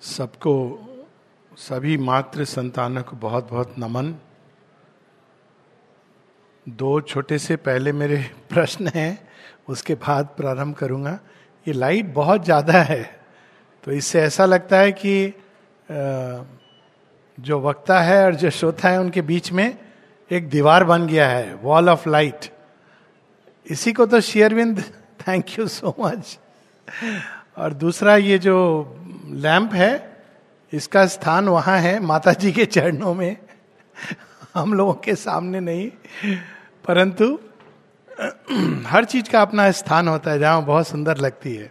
सबको, सभी मातृ संतानों को बहुत बहुत नमन। दो छोटे से पहले मेरे प्रश्न हैं, उसके बाद प्रारंभ करूँगा। ये लाइट बहुत ज़्यादा है तो इससे ऐसा लगता है कि जो वक्ता है और जो श्रोता है, उनके बीच में एक दीवार बन गया है वॉल ऑफ़ लाइट इसी को तो शेयरविंद थैंक यू सो मच और दूसरा ये जो लैंप है, इसका स्थान वहाँ है माता जी के चरणों में। हम लोगों के सामने नहीं, परंतु हर चीज़ का अपना स्थान होता है, जहाँ बहुत सुंदर लगती है।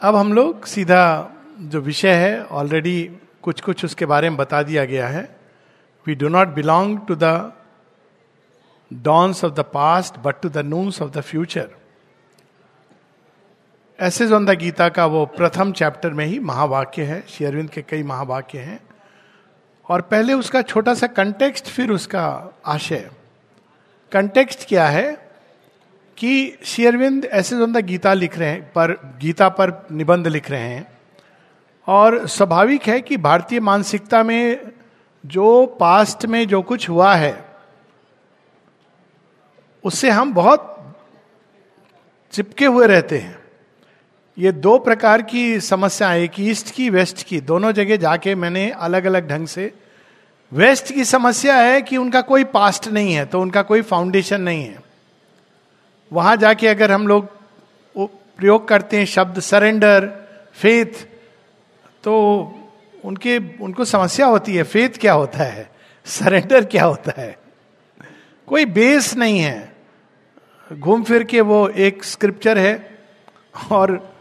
अब हम लोग सीधा जो विषय है ऑलरेडी कुछ कुछ उसके बारे में बता दिया गया है। We do not belong to the dawns of the past but to the noons of the future ऐसे जो गीता का वो प्रथम चैप्टर में ही महावाक्य है शेयरविंद के कई महावाक्य हैं। और पहले उसका छोटा सा कंटेक्स्ट फिर उसका आशय। कंटेक्स्ट क्या है? कि शेयरविंद ऐसे जो गीता लिख रहे हैं, पर गीता पर निबंध लिख रहे हैं। और स्वाभाविक है कि भारतीय मानसिकता में जो पास्ट में जो कुछ हुआ है, उससे हम बहुत चिपके हुए रहते हैं। ये दो प्रकार की समस्या एक ईस्ट की, वेस्ट की। दोनों जगह जाके मैंने अलग अलग ढंग से। वेस्ट की समस्या है कि उनका कोई पास्ट नहीं है तो उनका कोई फाउंडेशन नहीं है। वहाँ जाके अगर हम लोग प्रयोग करते हैं, शब्द सरेंडर फेथ तो उनके, उनको समस्या होती है फेथ क्या होता है? सरेंडर क्या होता है? कोई बेस नहीं है। घूम फिर के वो एक स्क्रिप्चर है, और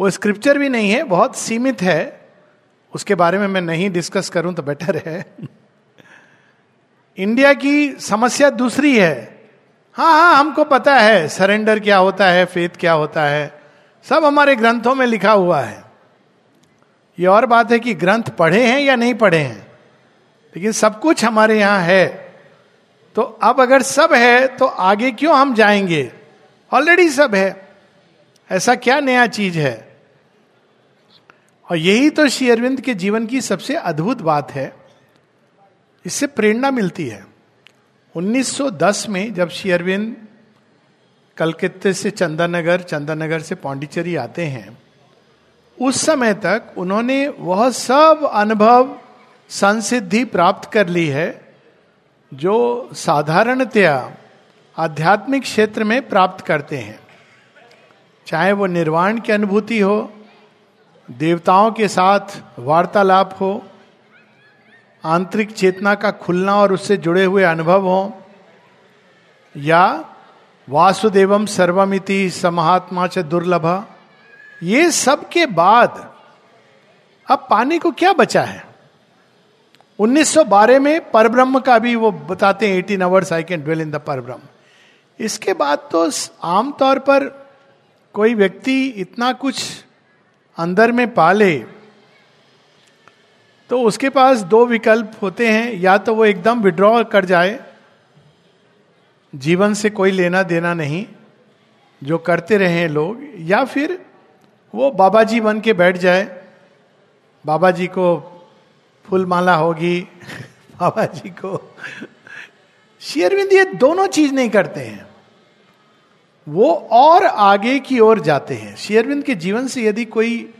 वो स्क्रिप्चर भी नहीं है, बहुत सीमित है। उसके बारे में मैं नहीं डिस्कस करूँ तो बेटर है। इंडिया की समस्या दूसरी है। हाँ हाँ हमको पता है सरेंडर क्या होता है फेथ क्या होता है, सब हमारे ग्रंथों में लिखा हुआ है। ये और बात है कि ग्रंथ पढ़े हैं या नहीं पढ़े हैं। लेकिन सब कुछ हमारे यहाँ है। तो अब अगर सब है तो आगे क्यों हम जाएँगे? ऑलरेडी सब है। ऐसा क्या नया चीज़ है? और यही तो श्री अरविंद के जीवन की सबसे अद्भुत बात है। इससे प्रेरणा मिलती है। 1910 में जब श्री अरविंद कलकत्ते से चंदनगर चंदनगर से पांडिचेरी आते हैं, उस समय तक उन्होंने वह सब अनुभव, संसिद्धि प्राप्त कर ली है, जो साधारणतया आध्यात्मिक क्षेत्र में प्राप्त करते हैं। चाहे वो निर्वाण की अनुभूति हो देवताओं के साथ वार्तालाप हो, आंतरिक चेतना का खुलना और उससे जुड़े हुए अनुभव हो, या वासुदेवम सर्वमिति समहात्मा च दुर्लभ, ये सब के बाद अब पाने को क्या बचा है? 1912 में परब्रह्म का भी वो बताते हैं eighteen hours I can dwell in the परब्रह्म। इसके बाद तो आमतौर पर कोई व्यक्ति इतना कुछ अंदर में पाले तो उसके पास दो विकल्प होते हैं। या तो वो एकदम विड्रॉ कर जाए, जीवन से कोई लेना देना नहीं, जो करते रहे लोग, या फिर वो बाबा जी बन के बैठ जाए। बाबा जी को फूल माला होगी बाबा जी को शेयरविंद ये दोनों चीज़ नहीं करते हैं। वो और आगे की ओर जाते हैं। शेयरविंद के जीवन से यदि कोई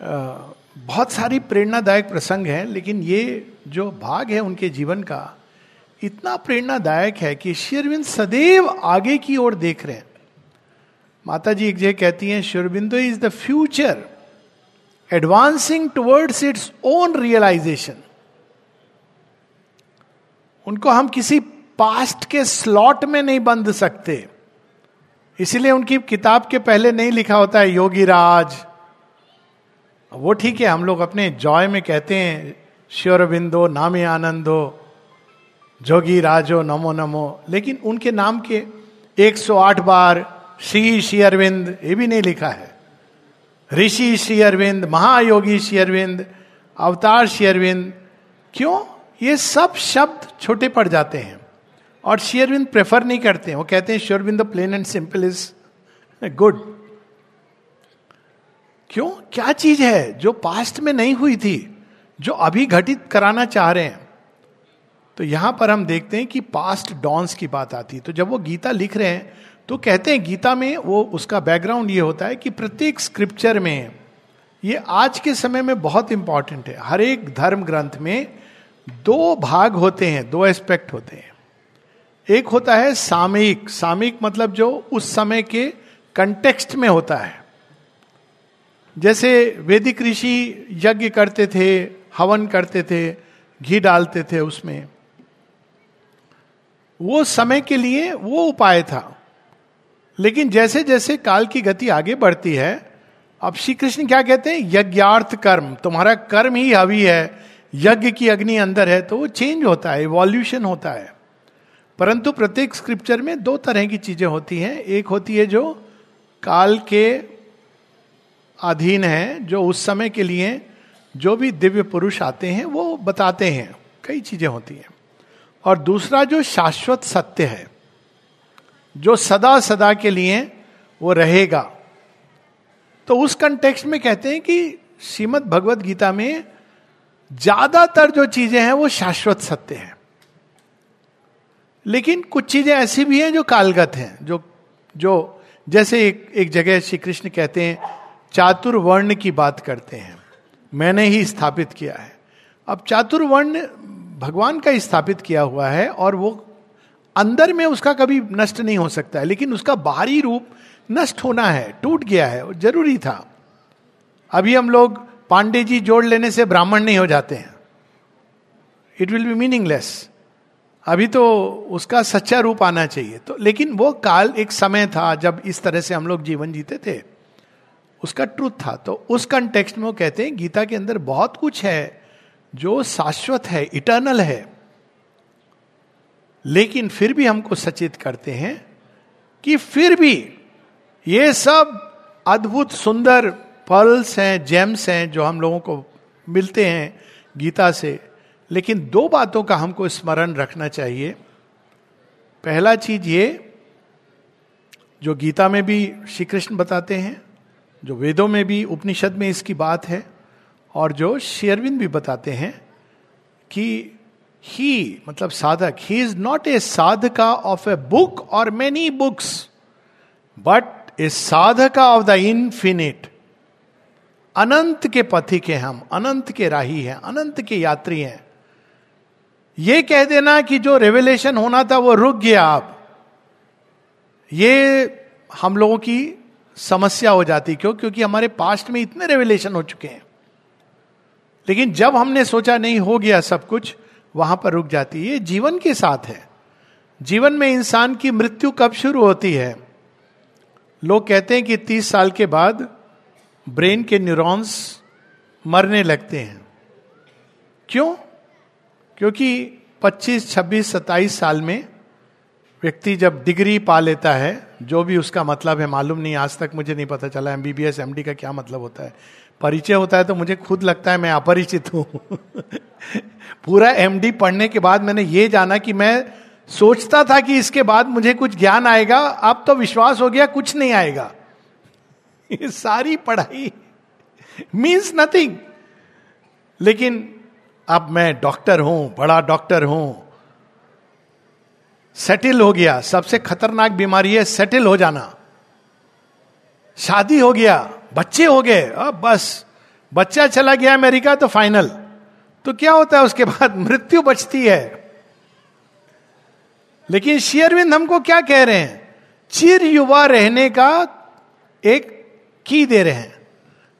बहुत सारी प्रेरणादायक प्रसंग हैं, लेकिन ये जो भाग है उनके जीवन का, इतना प्रेरणादायक है कि शेयरविंद सदैव आगे की ओर देख रहे हैं। माता जी एक जगह कहती हैं Sri Aurobindo is the future advancing towards its own realisation उनको हम किसी पास्ट के स्लॉट में नहीं बंध सकते। इसीलिए उनकी किताब के पहले नहीं लिखा होता है, योगी राज। वो ठीक है, हम लोग अपने जॉय में कहते हैं श्योरबिंदो नामे आनंदो, जोगी राजो, नमो नमो। लेकिन उनके नाम के 108 बार श्री श्री अरविंद, ये भी नहीं लिखा है। ऋषि श्री अरविंद, महायोगी श्री अरविंद, अवतार श्री अरविंद, क्यों? ये सब शब्द छोटे पड़ जाते हैं। और शेयरविंद प्रेफर नहीं करते हैं। वो कहते हैं, Sri Aurobindo plain and simple is good. क्यों? क्या चीज़ है जो पास्ट में नहीं हुई थी, जो अभी घटित कराना चाह रहे हैं? तो यहाँ पर हम देखते हैं कि पास्ट डॉन्स की बात आती है। तो जब वो गीता लिख रहे हैं तो कहते हैं, गीता में वो उसका बैकग्राउंड ये होता है कि प्रत्येक स्क्रिप्चर में ये आज के समय में बहुत इंपॉर्टेंट है। हर एक धर्म ग्रंथ में दो भाग होते हैं, दो एस्पेक्ट होते हैं। एक होता है सामयिक। सामयिक मतलब जो उस समय के कंटेक्स्ट में होता है। जैसे वैदिक ऋषि यज्ञ करते थे, हवन करते थे, घी डालते थे उसमें। वो समय के लिए वो उपाय था। लेकिन जैसे जैसे काल की गति आगे बढ़ती है, अब श्री कृष्ण क्या कहते हैं? यज्ञार्थ कर्म। तुम्हारा कर्म ही हवी है। यज्ञ की अग्नि अंदर है तो वो चेंज होता है इवोल्यूशन होता है। परंतु प्रत्येक स्क्रिप्चर में दो तरह की चीज़ें होती हैं। एक होती है जो काल के अधीन है, जो उस समय के लिए जो भी दिव्य पुरुष आते हैं, वो बताते हैं। कई चीज़ें होती हैं। और दूसरा जो शाश्वत सत्य है, जो सदा सदा के लिए वो रहेगा। तो उस कंटेक्स्ट में कहते हैं कि श्रीमद भगवत गीता में ज़्यादातर जो चीज़ें हैं, वो शाश्वत सत्य है। लेकिन कुछ चीज़ें ऐसी भी हैं जो कालगत हैं, जो जो जैसे एक एक जगह श्री कृष्ण कहते हैं, चातुर्वर्ण की बात करते हैं। मैंने ही स्थापित किया है। अब चातुर्वर्ण भगवान का स्थापित किया हुआ है और वो अंदर में उसका कभी नष्ट नहीं हो सकता है, लेकिन उसका बाहरी रूप नष्ट होना है, टूट गया है, ज़रूरी था। अभी हम लोग पांडे जी जोड़ लेने से ब्राह्मण नहीं हो जाते हैं। इट विल बी मीनिंगलेस अभी तो उसका सच्चा रूप आना चाहिए। तो लेकिन वो काल एक समय था जब इस तरह से हम लोग जीवन जीते थे। उसका ट्रुथ था। तो उस कंटेक्स्ट में वो कहते हैं, गीता के अंदर बहुत कुछ है जो शाश्वत है इटर्नल है। लेकिन फिर भी हमको सचेत करते हैं कि फिर भी ये सब अद्भुत, सुंदर पल्स हैं जेम्स हैं जो हम लोगों को मिलते हैं गीता से। लेकिन दो बातों का हमको स्मरण रखना चाहिए। पहला चीज़ ये, जो गीता में भी श्री कृष्ण बताते हैं, जो वेदों में भी, उपनिषद में इसकी बात है, और जो शेयरविंद भी बताते हैं कि ही मतलब साधक ही is not a sadhaka of a book और many books but a sadhaka of the infinite अनंत के पथिक के हम, अनंत के राही हैं, अनंत के यात्री हैं। ये कह देना कि जो रेवलेशन होना था, वो रुक गया आप ये हम लोगों की समस्या हो जाती, क्यों? क्योंकि हमारे पास्ट में इतने रेवलेशन हो चुके हैं। लेकिन जब हमने सोचा, नहीं, हो गया सब कुछ, वहाँ पर रुक जाती। है जीवन के साथ है। जीवन में इंसान की मृत्यु कब शुरू होती है? लोग कहते हैं कि तीस साल के बाद ब्रेन के न्यूरॉन्स मरने लगते हैं। क्यों? क्योंकि 25, 26, 27 साल में व्यक्ति जब डिग्री पा लेता है जो भी उसका मतलब है मालूम नहीं आज तक मुझे नहीं पता चला एमबीबीएस एमडी का क्या मतलब होता है। परिचय होता है तो मुझे खुद लगता है मैं अपरिचित हूँ। पूरा एमडी पढ़ने के बाद मैंने ये जाना कि मैं सोचता था कि इसके बाद मुझे कुछ ज्ञान आएगा अब तो विश्वास हो गया कुछ नहीं आएगा। सारी पढ़ाई मीन्स नथिंग लेकिन अब मैं डॉक्टर हूँ, बड़ा डॉक्टर हूँ। सेटिल हो गया। सबसे खतरनाक बीमारी है सेटिल हो जाना। शादी हो गया, बच्चे हो गए, अब बस। बच्चा चला गया अमेरिका तो फाइनल। तो क्या होता है उसके बाद? मृत्यु बचती है। लेकिन शेयरविंद हमको क्या कह रहे हैं? चिर युवा रहने का एक की दे रहे हैं।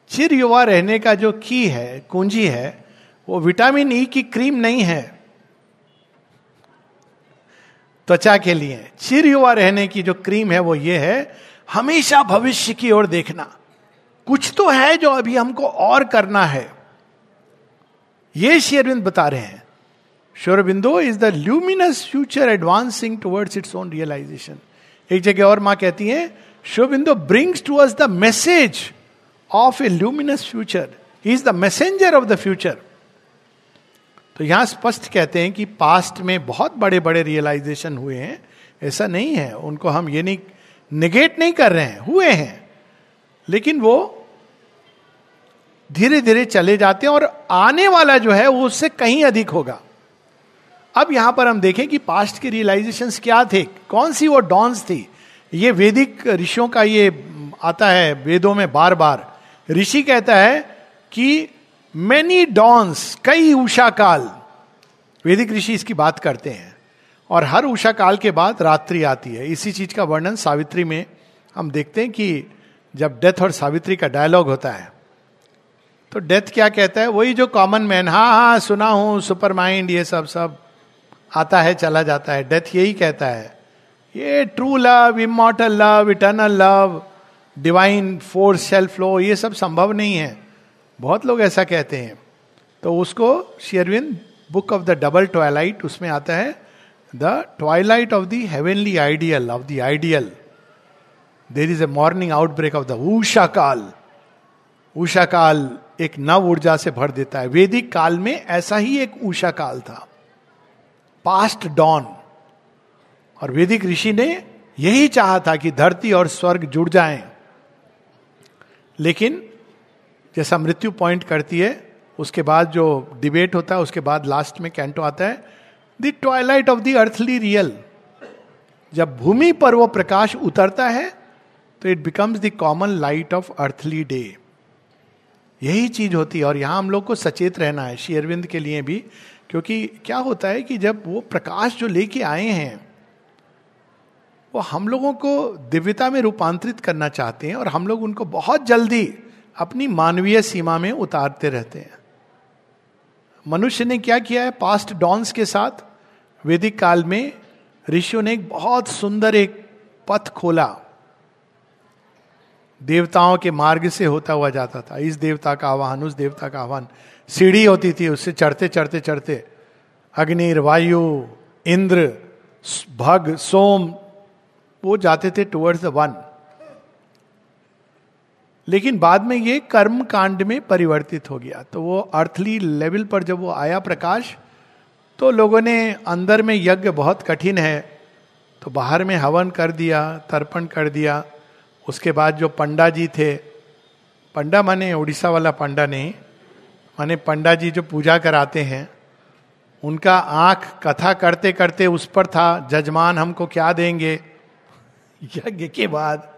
चिर युवा रहने का जो की है, कुंजी है वो विटामिन ई e की क्रीम नहीं है। त्वचा के लिए। चिर युवा रहने की जो क्रीम है वो ये है, हमेशा भविष्य की ओर देखना। कुछ तो है जो अभी हमको और करना है। ये शेरविंद बता रहे हैं। Sri Aurobindo is the luminous future advancing towards its own realisation एक जगह और माँ कहती है Sri Aurobindo brings to the message of a luminous future is the messenger of the future तो यहाँ स्पष्ट कहते हैं कि पास्ट में बहुत बड़े बड़े रियलाइजेशन हुए हैं। ऐसा नहीं है। उनको हम ये नहीं निगेट नहीं कर रहे हैं। हुए हैं। लेकिन वो धीरे धीरे चले जाते हैं और आने वाला जो है वो उससे कहीं अधिक होगा। अब यहाँ पर हम देखें कि पास्ट के रियलाइजेशन क्या थे? कौन सी वो डॉन्स थी? ये वैदिक ऋषियों का ये आता है, वेदों में बार बार ऋषि कहता है कि मैनी डॉन्स कई उषा काल वैदिक ऋषि इसकी बात करते हैं और हर उषा काल के बाद रात्रि आती है इसी चीज़ का वर्णन सावित्री में हम देखते हैं कि जब डेथ और सावित्री का डायलॉग होता है तो डेथ क्या कहता है वही जो कॉमन मैन हाँ हाँ सुना हूँ सुपर माइंड ये सब सब आता है चला जाता है डेथ यही कहता है ये true love immortal love eternal love divine force self low ये सब संभव नहीं है बहुत लोग ऐसा कहते हैं। तो उसको Sri Aurobindo book of the double twilight, उसमें आता है, the twilight of the heavenly ideal, of the ideal. There is a morning outbreak of the Usha काल। ऊषा काल एक नव ऊर्जा से भर देता है। वैदिक काल में ऐसा ही एक ऊषा काल था। Past dawn. और वैदिक ऋषि ने यही चाहा था कि धरती और स्वर्ग जुड़ जाएँ। लेकिन जैसा मृत्यु पॉइंट करती है, उसके बाद जो डिबेट होता है, उसके बाद लास्ट में कैंटो आता है the twilight of the earthly real जब भूमि पर वो प्रकाश उतरता है तो it becomes the common light of earthly day यही चीज़ होती है, और यहाँ हम लोग को सचेत रहना है, श्री अरविंद के लिए भी, क्योंकि क्या होता है कि जब वो प्रकाश जो लेके आए हैं, वो हम लोगों को दिव्यता में रूपांतरित करना चाहते हैं, और हम लोग उनको बहुत जल्दी अपनी मानवीय सीमा में उतारते रहते हैं। मनुष्य ने क्या किया है? पास्ट डॉन्स के साथ वैदिक काल में ऋषियों ने एक बहुत सुंदर एक पथ खोला। देवताओं के मार्ग से होता हुआ जाता था। इस देवता का आह्वान, उस देवता का आह्वान। सीढ़ी होती थी, उससे चढ़ते चढ़ते चढ़ते। अग्निर, वायु, इंद्र, भग, सोम, वो जाते थे टुवर्ड्स द वन लेकिन बाद में ये कर्म कांड में परिवर्तित हो गया। तो वो अर्थली लेवल पर जब वो आया प्रकाश तो लोगों ने अंदर में यज्ञ बहुत कठिन है। तो बाहर में हवन कर दिया, तर्पण कर दिया। उसके बाद जो पंडा जी थे, पंडा माने उड़ीसा वाला पंडा नहीं, माने पंडा जी जो पूजा कराते हैं, उनका आँख कथा करते करते उस पर था, जजमान हमको क्या देंगे? यज्ञ के बाद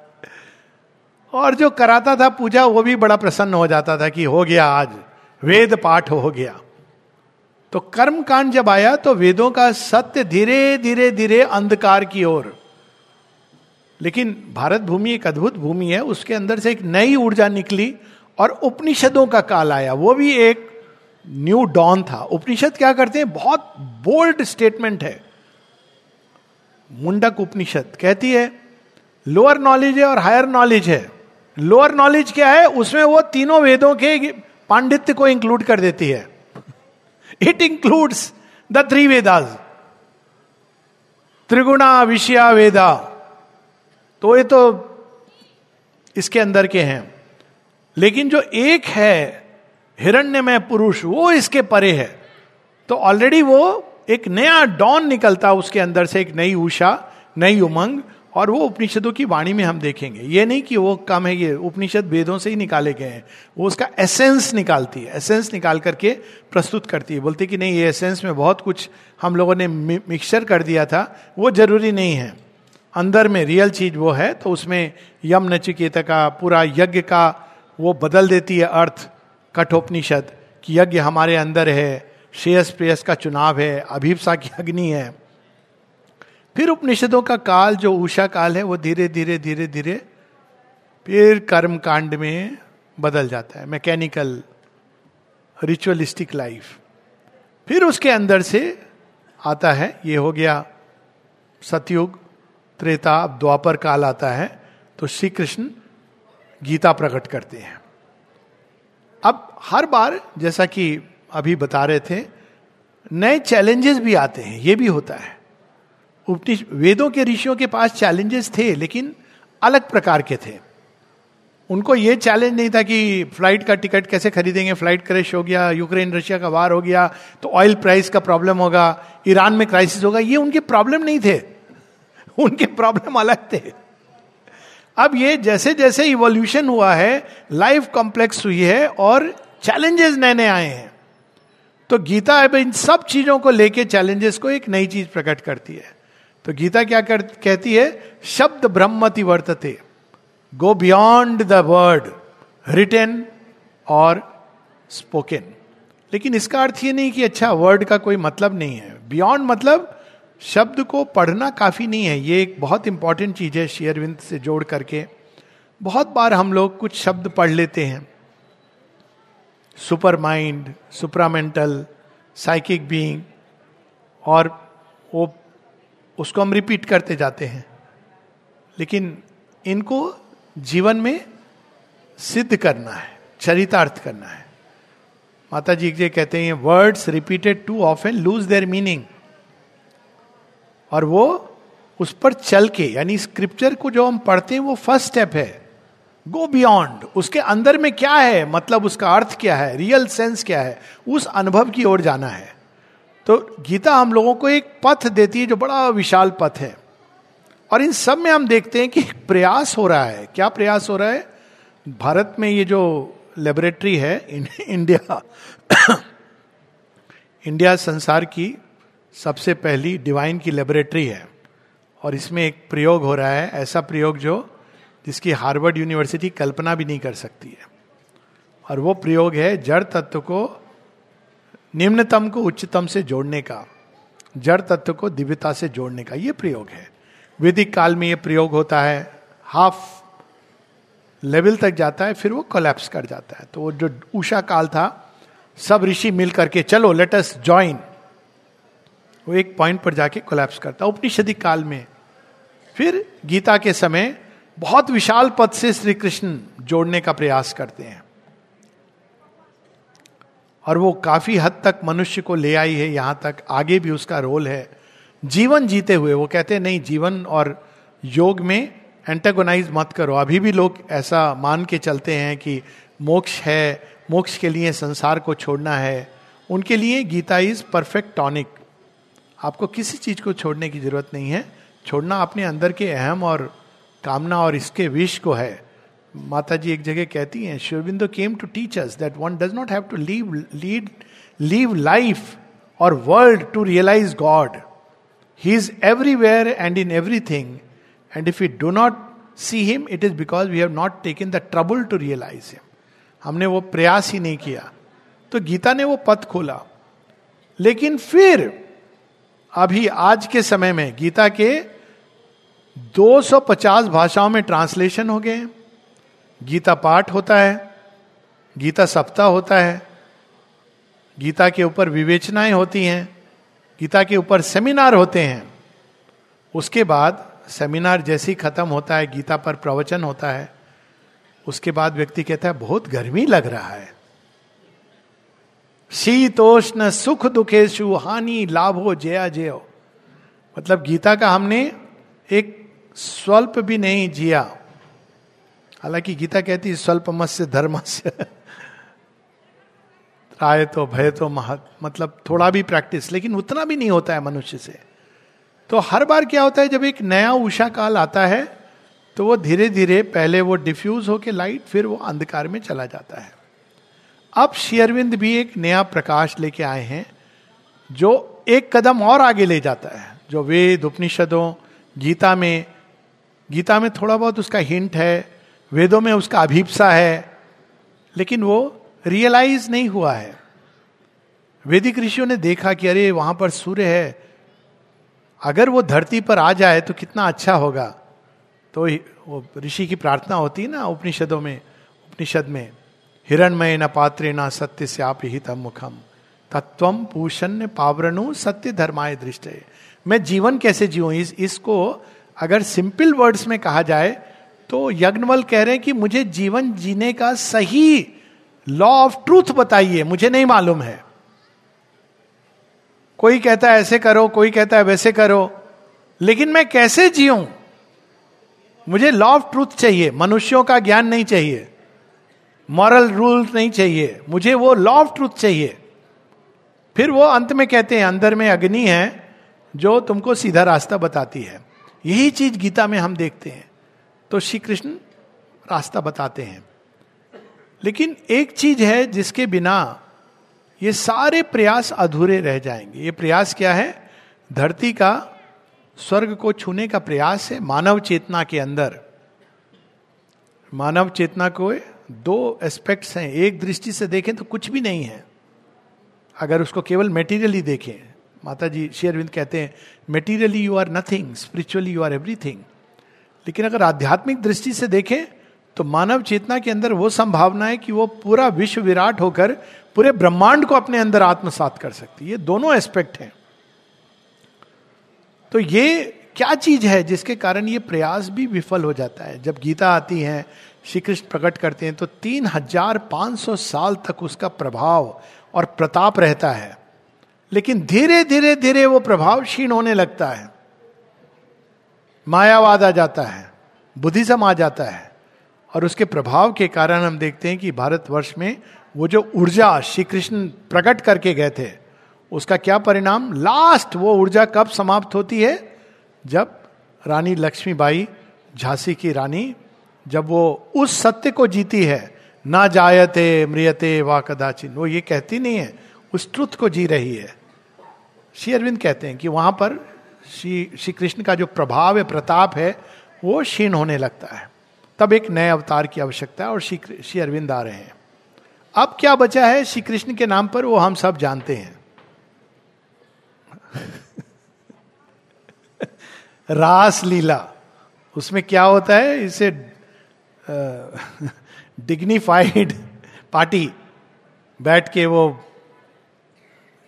और जो कराता था पूजा, वो भी बड़ा प्रसन्न हो जाता था कि हो गया आज, वेद पाठ हो गया। तो कर्म कांड जब आया तो वेदों का सत्य धीरे धीरे धीरे अंधकार की ओर। लेकिन भारत भूमि एक अद्भुत भूमि है, उसके अंदर से एक नई ऊर्जा निकली और उपनिषदों का काल आया। वो भी एक न्यू डॉन था। उपनिषद क्या करते हैं? बहुत बोल्ड स्टेटमेंट है। मुंडक उपनिषद कहती है, लोअर नॉलेज है और हायर नॉलेज है। लोअर नॉलेज क्या है, उसमें वो तीनों वेदों के पांडित्य को इंक्लूड कर देती है। It includes the three Vedas त्रिगुणा, विषया, वेदा। तो ये तो इसके अंदर के हैं। लेकिन जो एक है, हिरण्यमय पुरुष, वो इसके परे है। तो ऑलरेडी वो एक नया डॉन निकलता, उसके अंदर से एक नई उषा नई उमंग और वो उपनिषदों की वाणी में हम देखेंगे। ये नहीं कि वो कम है, ये उपनिषद वेदों से ही निकाले गए हैं। वो उसका एसेंस निकालती है। एसेंस निकाल करके प्रस्तुत करती है। बोलती कि नहीं, ये एसेंस में बहुत कुछ हम लोगों ने मिक्सचर कर दिया था। वो ज़रूरी नहीं है। अंदर में रियल चीज़ वो है तो उसमें यम नचिकेत का पूरा यज्ञ का वो बदल देती है अर्थ। कठोपनिषद कि यज्ञ हमारे अंदर है, श्रेयस प्रेयस का चुनाव है, अभिप्सा की अग्नि है। फिर उपनिषदों का काल, जो उषा काल है, वो धीरे धीरे धीरे धीरे, फिर कर्म कांड में बदल जाता है। मैकेनिकल रिचुअलिस्टिक लाइफ फिर उसके अंदर से आता है, ये हो गया सतयुग, त्रेता द्वापर काल आता है तो श्री कृष्ण गीता प्रकट करते हैं। अब हर बार, जैसा कि अभी बता रहे थे, नए चैलेंजेस भी आते हैं, ये भी होता है। उपनिष वेदों के ऋषियों के पास चैलेंजेस थे, लेकिन अलग प्रकार के थे। उनको ये चैलेंज नहीं था कि फ़्लाइट का टिकट कैसे खरीदेंगे फ़्लाइट क्रैश हो गया यूक्रेन रशिया का वार हो गया तो ऑयल प्राइस का प्रॉब्लम होगा ईरान में क्राइसिस होगा, ये उनके प्रॉब्लम नहीं थे। उनके प्रॉब्लम अलग थे। अब ये जैसे जैसे इवोल्यूशन हुआ है लाइफ कॉम्प्लेक्स हुई है और चैलेंजेस नए नए आए हैं। तो गीता अब इन सब चीज़ों को लेके चैलेंजेस को एक नई चीज़ प्रकट करती है। तो गीता क्या कर, कहती है शब्द ब्रह्मति वर्तते go beyond the word written और स्पोकन लेकिन इसका अर्थ ये नहीं कि अच्छा वर्ड का कोई मतलब नहीं है। बियॉन्ड मतलब शब्द को पढ़ना काफ़ी नहीं है। ये एक बहुत इंपॉर्टेंट चीज़ है शेयरविंद से जोड़ करके। बहुत बार हम लोग कुछ शब्द पढ़ लेते हैं। Super mind supramental psychic being और वो उसको हम रिपीट करते जाते हैं। लेकिन इनको जीवन में सिद्ध करना है, चरितार्थ करना है। माता जी ये कहते हैं words repeated too off and lose their meaning और वो उस पर चल के, यानी स्क्रिप्चर को जो हम पढ़ते हैं, वो फ़र्स्ट स्टेप है। गो बियॉन्ड उसके अंदर में क्या है? मतलब उसका अर्थ क्या है? रियल सेंस क्या है? उस अनुभव की ओर जाना है। तो गीता हम लोगों को एक पथ देती है जो बड़ा विशाल पथ है। और इन सब में हम देखते हैं कि प्रयास हो रहा है। क्या प्रयास हो रहा है? भारत में ये जो लेबोरेटरी है इंडिया इंडिया संसार की सबसे पहली डिवाइन की लेबोरेटरी है। और इसमें एक प्रयोग हो रहा है, ऐसा प्रयोग जो जिसकी हार्वर्ड यूनिवर्सिटी कल्पना भी नहीं कर सकती है। और वो प्रयोग है जड़ तत्व को निम्नतम को उच्चतम से जोड़ने का, जड़ तत्व को दिव्यता से जोड़ने का यह प्रयोग है। वैदिक काल में यह प्रयोग होता है हाफ़ लेवल तक जाता है, फिर वो कोलैप्स कर जाता है। तो वो जो उषा काल था, सब ऋषि मिल करके, चलो लेटस ज्वाइन वो एक पॉइंट पर जाके कोलैप्स करता है। उपनिषदिक काल में, फिर गीता के समय, बहुत विशाल पद से श्री कृष्ण जोड़ने का प्रयास करते हैं। और वो काफ़ी हद तक मनुष्य को ले आई है, यहाँ तक आगे भी उसका रोल है। जीवन जीते हुए, वो कहते हैं, नहीं, जीवन और योग में एंटेगोनाइज मत करो। अभी भी लोग ऐसा मान के चलते हैं कि मोक्ष है, मोक्ष के लिए संसार को छोड़ना है। उनके लिए गीता इज़ परफेक्ट टॉनिक आपको किसी चीज़ को छोड़ने की ज़रूरत नहीं है। छोड़ना अपने अंदर के अहम और कामना और इसके विष को है। माता जी एक जगह कहती हैं Sri Aurobindo came to teach us that one does not have to leave lead leave life और world to realise God he is everywhere and in everything and if you do not see him it is because we have not taken the trouble to realise him हमने वो प्रयास ही नहीं किया। तो गीता ने वो पथ खोला। लेकिन फिर अभी आज के समय में गीता के 250 भाषाओं में ट्रांसलेशन हो गए गीता पाठ होता है, गीता सप्ताह होता है, गीता के ऊपर विवेचनाएँ होती हैं, गीता के ऊपर सेमिनार होते हैं। उसके बाद सेमिनार जैसे ही खत्म होता है, गीता पर प्रवचन होता है, उसके बाद व्यक्ति कहता है, बहुत गर्मी लग रहा है। शीतोष्ण सुख दुखेशु, हानि लाभो, जया जय। मतलब गीता का हमने एक स्वल्प भी नहीं जिया। हालाँकि गीता कहती है, स्वल्प मत्स्य, धर्म से राय तो भय तो महत मतलब थोड़ा भी प्रैक्टिस, लेकिन उतना भी नहीं होता है मनुष्य से। तो हर बार क्या होता है, जब एक नया उषा काल आता है तो वो धीरे धीरे पहले वो डिफ्यूज होके लाइट फिर वो अंधकार में चला जाता है। अब शेयरविंद भी एक नया प्रकाश लेके आए हैं, जो एक कदम और आगे ले जाता है। जो वेद, उपनिषदों, गीता में गीता में थोड़ा बहुत उसका हिंट है वेदों में उसका अभिप्सा है, लेकिन वो रियलाइज़ नहीं हुआ है। वैदिक ऋषियों ने देखा कि अरे, वहाँ पर सूर्य है। अगर वो धरती पर आ जाए तो कितना अच्छा होगा। तो वो ऋषि की प्रार्थना होती है ना उपनिषदों में, उपनिषद में हिरणमय न पात्रे न सत्य से आप ही तम मुखम। तत्व पूषण पावरणु सत्य धर्माय दृष्ट। मैं जीवन कैसे जीव इस, इसको अगर सिंपल वर्ड्स में कहा जाए तो यज्ञवल कह रहे हैं कि मुझे जीवन जीने का सही लॉ ऑफ़ ट्रूथ बताइए, मुझे नहीं मालूम है। कोई कहता है ऐसे करो, कोई कहता है वैसे करो, लेकिन मैं कैसे जीऊं? मुझे लॉ ऑफ़ ट्रूथ चाहिए, मनुष्यों का ज्ञान नहीं चाहिए मॉरल रूल नहीं चाहिए, मुझे वो लॉ ऑफ़ ट्रूथ चाहिए। फिर वो अंत में कहते हैं, अंदर में अग्नि है, जो तुमको सीधा रास्ता बताती है। यही चीज़ गीता में हम देखते हैं। तो श्री कृष्ण रास्ता बताते हैं। लेकिन एक चीज़ है जिसके बिना ये सारे प्रयास अधूरे रह जाएँगे। ये प्रयास क्या है? धरती का, स्वर्ग को छूने का प्रयास है मानव चेतना के अंदर। मानव चेतना को दो एस्पेक्ट्स हैं। एक दृष्टि से देखें तो कुछ भी नहीं है। अगर उसको केवल मेटीरियली देखें। माता जी शेयरविंद कहते हैं materially you are nothing spiritually you are everything लेकिन अगर आध्यात्मिक दृष्टि से देखें तो मानव चेतना के अंदर वो संभावना है कि वो पूरा विश्व विराट होकर पूरे ब्रह्मांड को अपने अंदर आत्मसात कर सकती है। ये दोनों एस्पेक्ट हैं। तो ये क्या चीज़ है जिसके कारण ये प्रयास भी विफल हो जाता है? जब गीता आती है श्री कृष्ण प्रकट करते हैं तो तीन हज़ार पाँच सौ साल तक उसका प्रभाव और प्रताप रहता है। लेकिन धीरे धीरे धीरे वो प्रभाव क्षीण होने लगता है। मायावाद आ जाता है, बुद्धिज्म आ जाता है, और उसके प्रभाव के कारण हम देखते हैं कि भारतवर्ष में वो जो ऊर्जा श्री कृष्ण प्रकट करके गए थे, उसका क्या परिणाम? लास्ट वो ऊर्जा कब समाप्त होती है? जब रानी लक्ष्मीबाई, झांसी की रानी, जब वो उस सत्य को जीती है, ना जायते मृियते वा कदाचिन, वो ये कहती नहीं है, उस ट्रुथ को जी रही है। श्री अरविंद कहते हैं कि वहाँ पर श्री श्री कृष्ण का जो प्रभाव है, प्रताप है, वो क्षीण होने लगता है। तब एक नए अवतार की आवश्यकता है और श्री श्री अरविंद आ रहे हैं। अब क्या बचा है? श्री कृष्ण के नाम पर वो हम सब जानते हैं। रास लीला उसमें क्या होता है? इसे डिग्निफाइड पार्टी बैठ के वो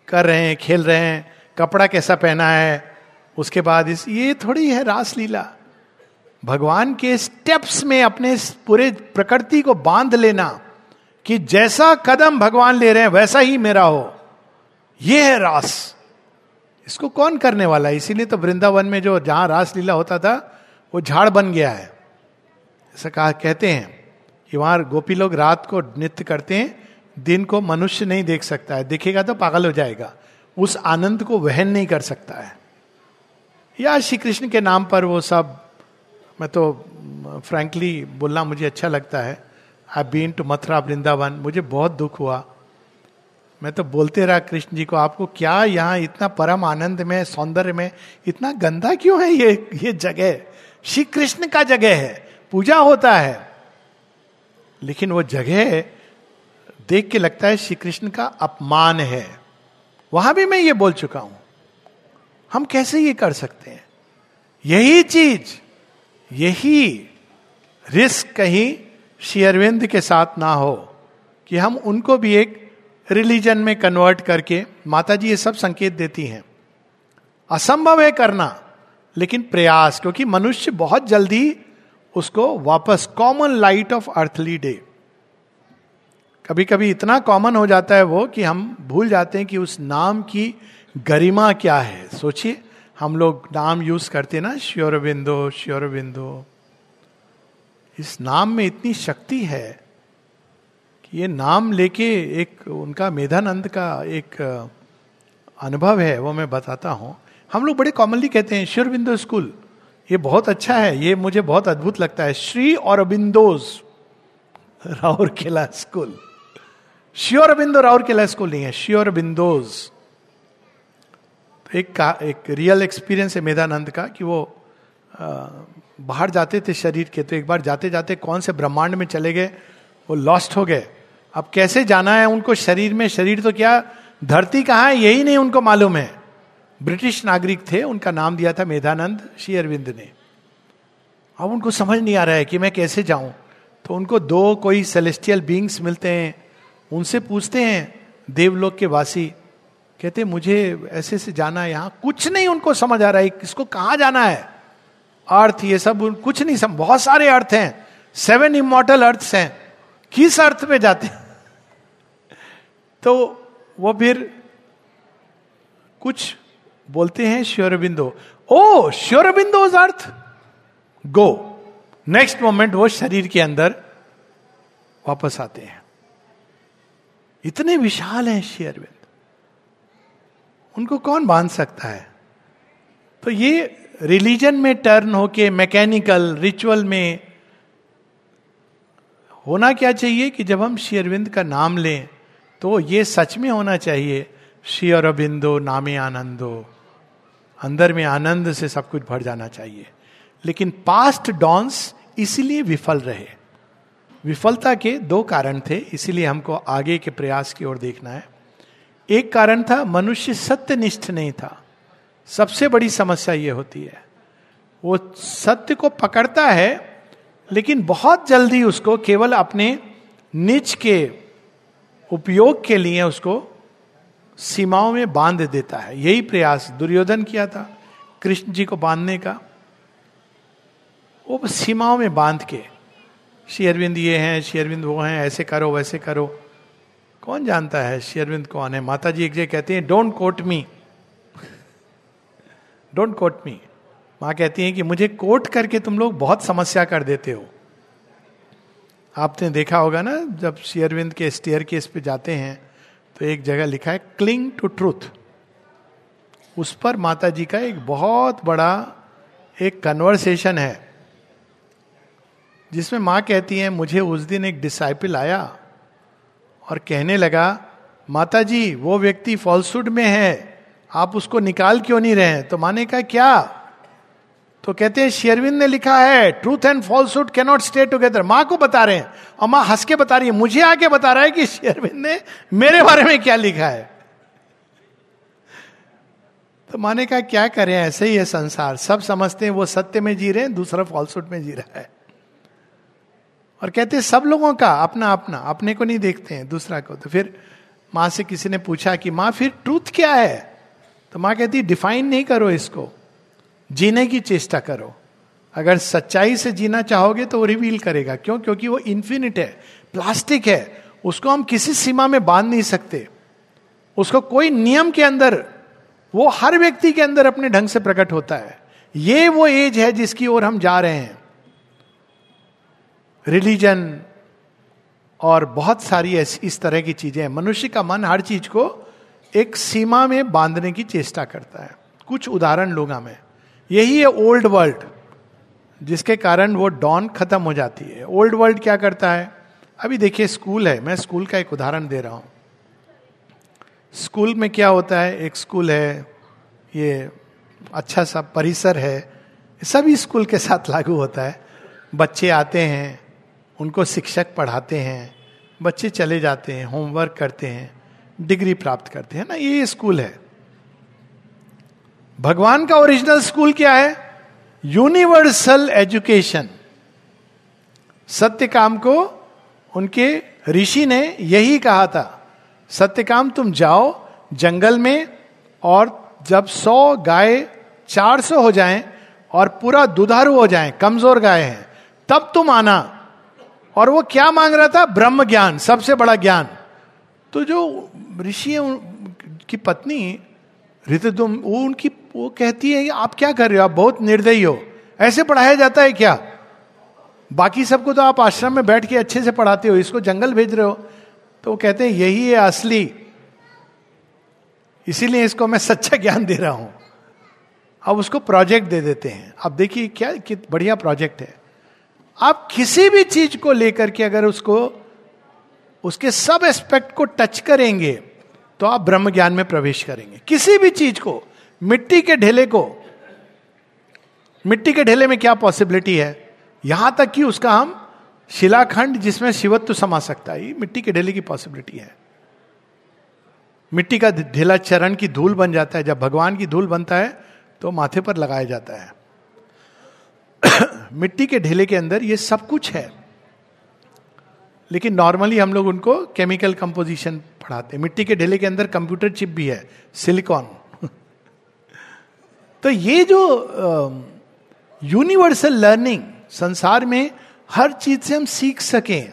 कर रहे हैं, खेल रहे हैं, कपड़ा कैसा पहना है उसके बाद इस, ये थोड़ी है रास लीला भगवान के स्टेप्स में अपने पूरे प्रकृति को बाँध लेना कि जैसा कदम भगवान ले रहे हैं, वैसा ही मेरा हो। यह है रास। इसको कौन करने वाला है? इसीलिए तो वृंदावन में जो जहाँ रास लीला होता था, वो झाड़ बन गया है। ऐसा कहा कहते हैं कि वहाँ गोपी लोग रात को नृत्य करते हैं, दिन को मनुष्य नहीं देख सकता है। देखेगा तो पागल हो जाएगा। उस आनंद को वहन नहीं कर सकता है। या श्री कृष्ण के नाम पर वो सब, मैं तो फ्रैंकली बोलना मुझे अच्छा लगता है। I been to Mathura Vrindavan मुझे बहुत दुख हुआ। मैं तो बोलते रहा कृष्ण जी को, आपको क्या यहाँ इतना परम आनंद में, सौंदर्य में, इतना गंदा क्यों है ये ये जगह? श्री कृष्ण का जगह है, पूजा होता है। लेकिन वो जगह देख के लगता है श्री कृष्ण का अपमान है। वहाँ भी मैं ये बोल चुका हूँ। हम कैसे ये कर सकते हैं? यही चीज़, यही रिस्क कहीं शेयरविंद के साथ ना हो कि हम उनको भी एक रिलीजन में कन्वर्ट करके माता जी ये सब संकेत देती हैं। असंभव है करना, लेकिन प्रयास, क्योंकि मनुष्य बहुत जल्दी उसको वापस common light of earthly day कभी कभी इतना कॉमन हो जाता है वो कि हम भूल जाते हैं कि उस नाम की गरिमा क्या है? सोचिए, हम लोग नाम यूज़ करते ना श्योर बिंदो श्योर बिंदो इस नाम में इतनी शक्ति है कि ये नाम लेके एक, उनका मेधानंद का एक अनुभव है, वो मैं बताता हूँ। हम लोग बड़े कॉमनली कहते हैं श्योर बिंदो स्कूल, ये बहुत अच्छा है, ये मुझे बहुत अद्भुत लगता है। श्री और बिंदोज राउर किला स्कूल। श्योर बिंदो राउर किला स्कूल नहीं है श्योर बिंदोज एक का एक रियल एक्सपीरियंस है मेधानंद का कि वो आ, बाहर जाते थे शरीर के तो एक बार जाते जाते कौन से ब्रह्मांड में चले गए वो लॉस्ट हो गए। अब कैसे जाना है उनको शरीर में? शरीर तो क्या धरती कहाँ है यही नहीं उनको मालूम है। ब्रिटिश नागरिक थे उनका नाम दिया था मेधानंद श्री अरविंद ने। अब उनको समझ नहीं आ रहा है कि मैं कैसे जाऊँ। तो उनको दो कोई सेलेस्टियल बींग्स मिलते हैं उनसे पूछते हैं देवलोक के वासी कहते, मुझे ऐसे से जाना है यहाँ। कुछ नहीं उनको समझ आ रहा है किसको कहाँ जाना है। अर्थ ये सब कुछ नहीं समझ बहुत सारे अर्थ हैं। सेवन इमोटल अर्थ हैं। किस अर्थ में जाते हैं? तो वो फिर कुछ बोलते हैं श्योरबिंदो। ओ श्योरबिंदो अर्थ! गो! नेक्स्ट मोमेंट वो शरीर के अंदर वापस आते हैं। इतने विशाल हैं शेयरबिंद। उनको कौन बाँध सकता है? तो ये रिलीजन में टर्न होके, मैकेनिकल, रिचुअल में होना क्या चाहिए कि जब हम श्री अरविंद का नाम लें तो ये सच में होना चाहिए, श्री अरबिंदो नामे आनंदो। अंदर में आनंद से सब कुछ भर जाना चाहिए। लेकिन पास्ट डॉन्स इसलिए विफल रहे। विफलता के दो कारण थे, इसीलिए हमको आगे के प्रयास की ओर देखना है। एक कारण था, मनुष्य सत्यनिष्ठ नहीं था। सबसे बड़ी समस्या यह होती है। वो सत्य को पकड़ता है, लेकिन बहुत जल्दी उसको केवल अपने निज के उपयोग के लिए उसको सीमाओं में बाँध देता है। यही प्रयास दुर्योधन किया था, कृष्ण जी को बांधने का। वो सीमाओं में बाँध के, श्री अरविंद ये हैं, श्री अरविंद वो हैं, ऐसे करो, वैसे करो। कौन जानता है श्री अरविंद कौन है माता जी एक जगह कहती हैं don't quote me don't quote me माँ कहती हैं कि, मुझे कोट करके तुम लोग बहुत समस्या कर देते हो। आपने देखा होगा ना, जब श्री अरविंद के स्टेयर केस पे जाते हैं तो एक जगह लिखा है क्लिंग टू ट्रूथ उस पर माता जी का एक बहुत बड़ा एक कन्वर्सेशन है, जिसमें माँ कहती है, मुझे उस दिन एक डिसाइपल आया और कहने लगा माता जी वो व्यक्ति फॉल्सुड में है। आप उसको निकाल क्यों नहीं रहे तो माने का क्या? तो कहते हैं, शेरविंद ने लिखा है truth and falsehood cannot stay together माँ को बता रहे हैं, और माँ हंस के बता रही है, मुझे आके बता रहा है कि शेरविंद ने मेरे बारे में क्या लिखा है? तो माने का क्या करें, ऐसे ही है संसार। सब समझते हैं, वो सत्य में जी रहे हैं, दूसरा फॉल्सुड में जी रहा है। और कहते हैं, सब लोगों का अपना अपना, अपने को नहीं देखते हैं, दूसरा को। तो फिर माँ से किसी ने पूछा कि, माँ, फिर ट्रूथ क्या है? तो माँ कहती डिफाइन नहीं करो इसको, जीने की चेष्टा करो। अगर सच्चाई से जीना चाहोगे तो वो रिवील करेगा। क्यों? क्योंकि वो इन्फिनिट है प्लास्टिक है। उसको हम किसी सीमा में बाँध नहीं सकते। उसको कोई नियम के अंदर, वो हर व्यक्ति के अंदर अपने ढंग से प्रकट होता है। ये वो एज है जिसकी ओर हम जा रहे हैं। रिलीजन और बहुत सारी ऐसी इस तरह की चीज़ें हैं। मनुष्य का मन हर चीज़ को एक सीमा में बांधने की चेष्टा करता है। कुछ उदाहरण लूँगा मैं। यही है ओल्ड वर्ल्ड, जिसके कारण वो डॉन खत्म हो जाती है। ओल्ड वर्ल्ड क्या करता है? अभी देखिए, स्कूल है। मैं स्कूल का एक उदाहरण दे रहा हूँ। स्कूल में क्या होता है? एक स्कूल है, ये अच्छा सा परिसर है। सभी स्कूल के साथ लागू होता है। बच्चे आते हैं उनको शिक्षक पढ़ाते हैं, बच्चे चले जाते हैं होमवर्क करते हैं डिग्री प्राप्त करते हैं ना? ये स्कूल है। भगवान का ओरिजिनल स्कूल क्या है? यूनिवर्सल एजुकेशन सत्यकाम को उनके ऋषि ने यही कहा था, सत्यकाम तुम जाओ जंगल में और जब सौ गाय चार सौ हो जाएँ और पूरा दुधारू हो जाएँ, कमज़ोर गाय हैं, तब तुम आना। और वो क्या मांग रहा था? ब्रह्म ज्ञान, सबसे बड़ा ज्ञान। तो जो ऋषि की पत्नी ऋतुम वो उनकी, वो कहती है आप क्या कर रहे हो? आप बहुत निर्दयी हो। ऐसे पढ़ाया जाता है क्या? बाकी सबको तो आप आश्रम में बैठ के अच्छे से पढ़ाते हो, इसको जंगल भेज रहे हो। तो वो कहते हैं, यही है असली। इसीलिए इसको मैं सच्चा ज्ञान दे रहा हूँ। अब उसको प्रोजेक्ट दे देते हैं। अब देखिए क्या बढ़िया प्रोजेक्ट है। आप किसी भी चीज़ को लेकर के अगर उसको, उसके सब एस्पेक्ट को टच करेंगे तो आप ब्रह्म ज्ञान में प्रवेश करेंगे। किसी भी चीज़ को, मिट्टी के ढेले को, मिट्टी के ढेले में क्या पॉसिबिलिटी है? यहाँ तक कि उसका हम शिलाखंड जिसमें शिवत्व समा सकता है मिट्टी के ढेले की पॉसिबिलिटी है। मिट्टी का ढेला चरण की धूल बन जाता है, जब भगवान की धूल बनता है तो माथे पर लगाया जाता है। मिट्टी के ढेले के अंदर ये सब कुछ है। लेकिन नॉर्मली हम लोग उनको केमिकल कंपोजिशन पढ़ाते हैं। मिट्टी के ढेले के अंदर कंप्यूटर चिप भी है सिलिकॉन तो ये जो यूनिवर्सल लर्निंग संसार में हर चीज़ से हम सीख सकें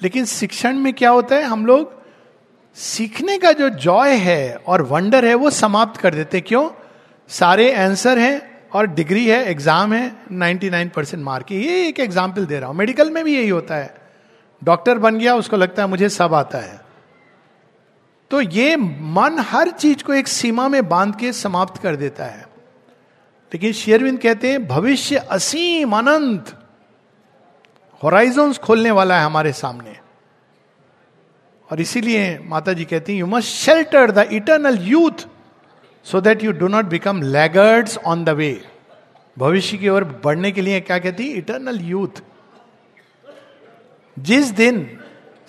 लेकिन शिक्षण में क्या होता है, हम लोग सीखने का जो जॉय है और वंडर है, वो समाप्त कर देते क्यों? सारे आंसर हैं और डिग्री है, एग्ज़ाम है 99 परसेंट मार्क ये एक एग्ज़ाम्पल दे रहा हूँ। मेडिकल में भी यही होता है। डॉक्टर बन गया, उसको लगता है मुझे सब आता है। तो ये मन हर चीज़ को एक सीमा में बाँध के समाप्त कर देता है। लेकिन शेरविंद कहते हैं, भविष्य असीम अनंत। होराइजन खोलने वाला है हमारे सामने। और इसीलिए माता जी कहती हैं you must shelter the eternal youth so that you do not become laggards on the way भविष्य की ओर बढ़ने के लिए क्या कहती? इटर्नल यूथ जिस दिन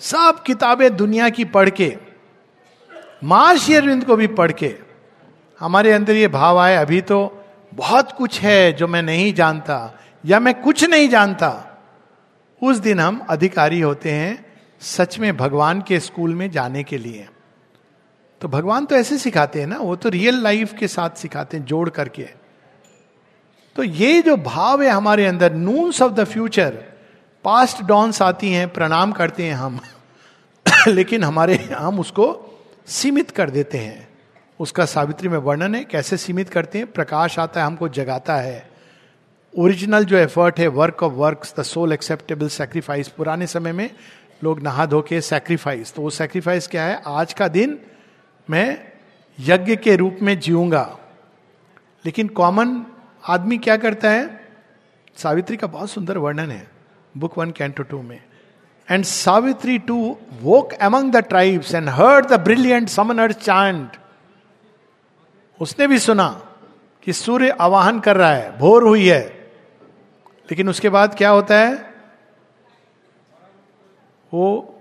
सब किताबें दुनिया की पढ़ के माँ शेरविंद को भी पढ़ के, हमारे अंदर ये भाव आए, अभी तो बहुत कुछ है जो मैं नहीं जानता, या मैं कुछ नहीं जानता। उस दिन हम अधिकारी होते हैं सच में भगवान के स्कूल में जाने के लिए। तो भगवान तो ऐसे सिखाते हैं ना, वो तो रियल लाइफ के साथ सिखाते हैं, जोड़ करके तो ये जो भाव है हमारे अंदर noons of the future past dawns आती हैं, प्रणाम करते हैं हम। लेकिन हमारे, हम उसको सीमित कर देते हैं। उसका सावित्री में वर्णन है, कैसे सीमित करते हैं? प्रकाश आता है, हमको जगाता है। ओरिजिनल जो एफर्ट है work of work the soul acceptable sacrifice पुराने समय में लोग नहा धो के सेक्रीफाइस तो वो सेक्रीफाइस क्या है? आज का दिन मैं यज्ञ के रूप में जीऊँगा। लेकिन कॉमन आदमी क्या करता है? सावित्री का बहुत सुंदर वर्णन है बुक वन कैंटो टू में। And Savitri too woke among the tribes and heard the brilliant summoner chant उसने भी सुना कि सूर्य आवाहन कर रहा है, भोर हुई है। लेकिन उसके बाद क्या होता है? वो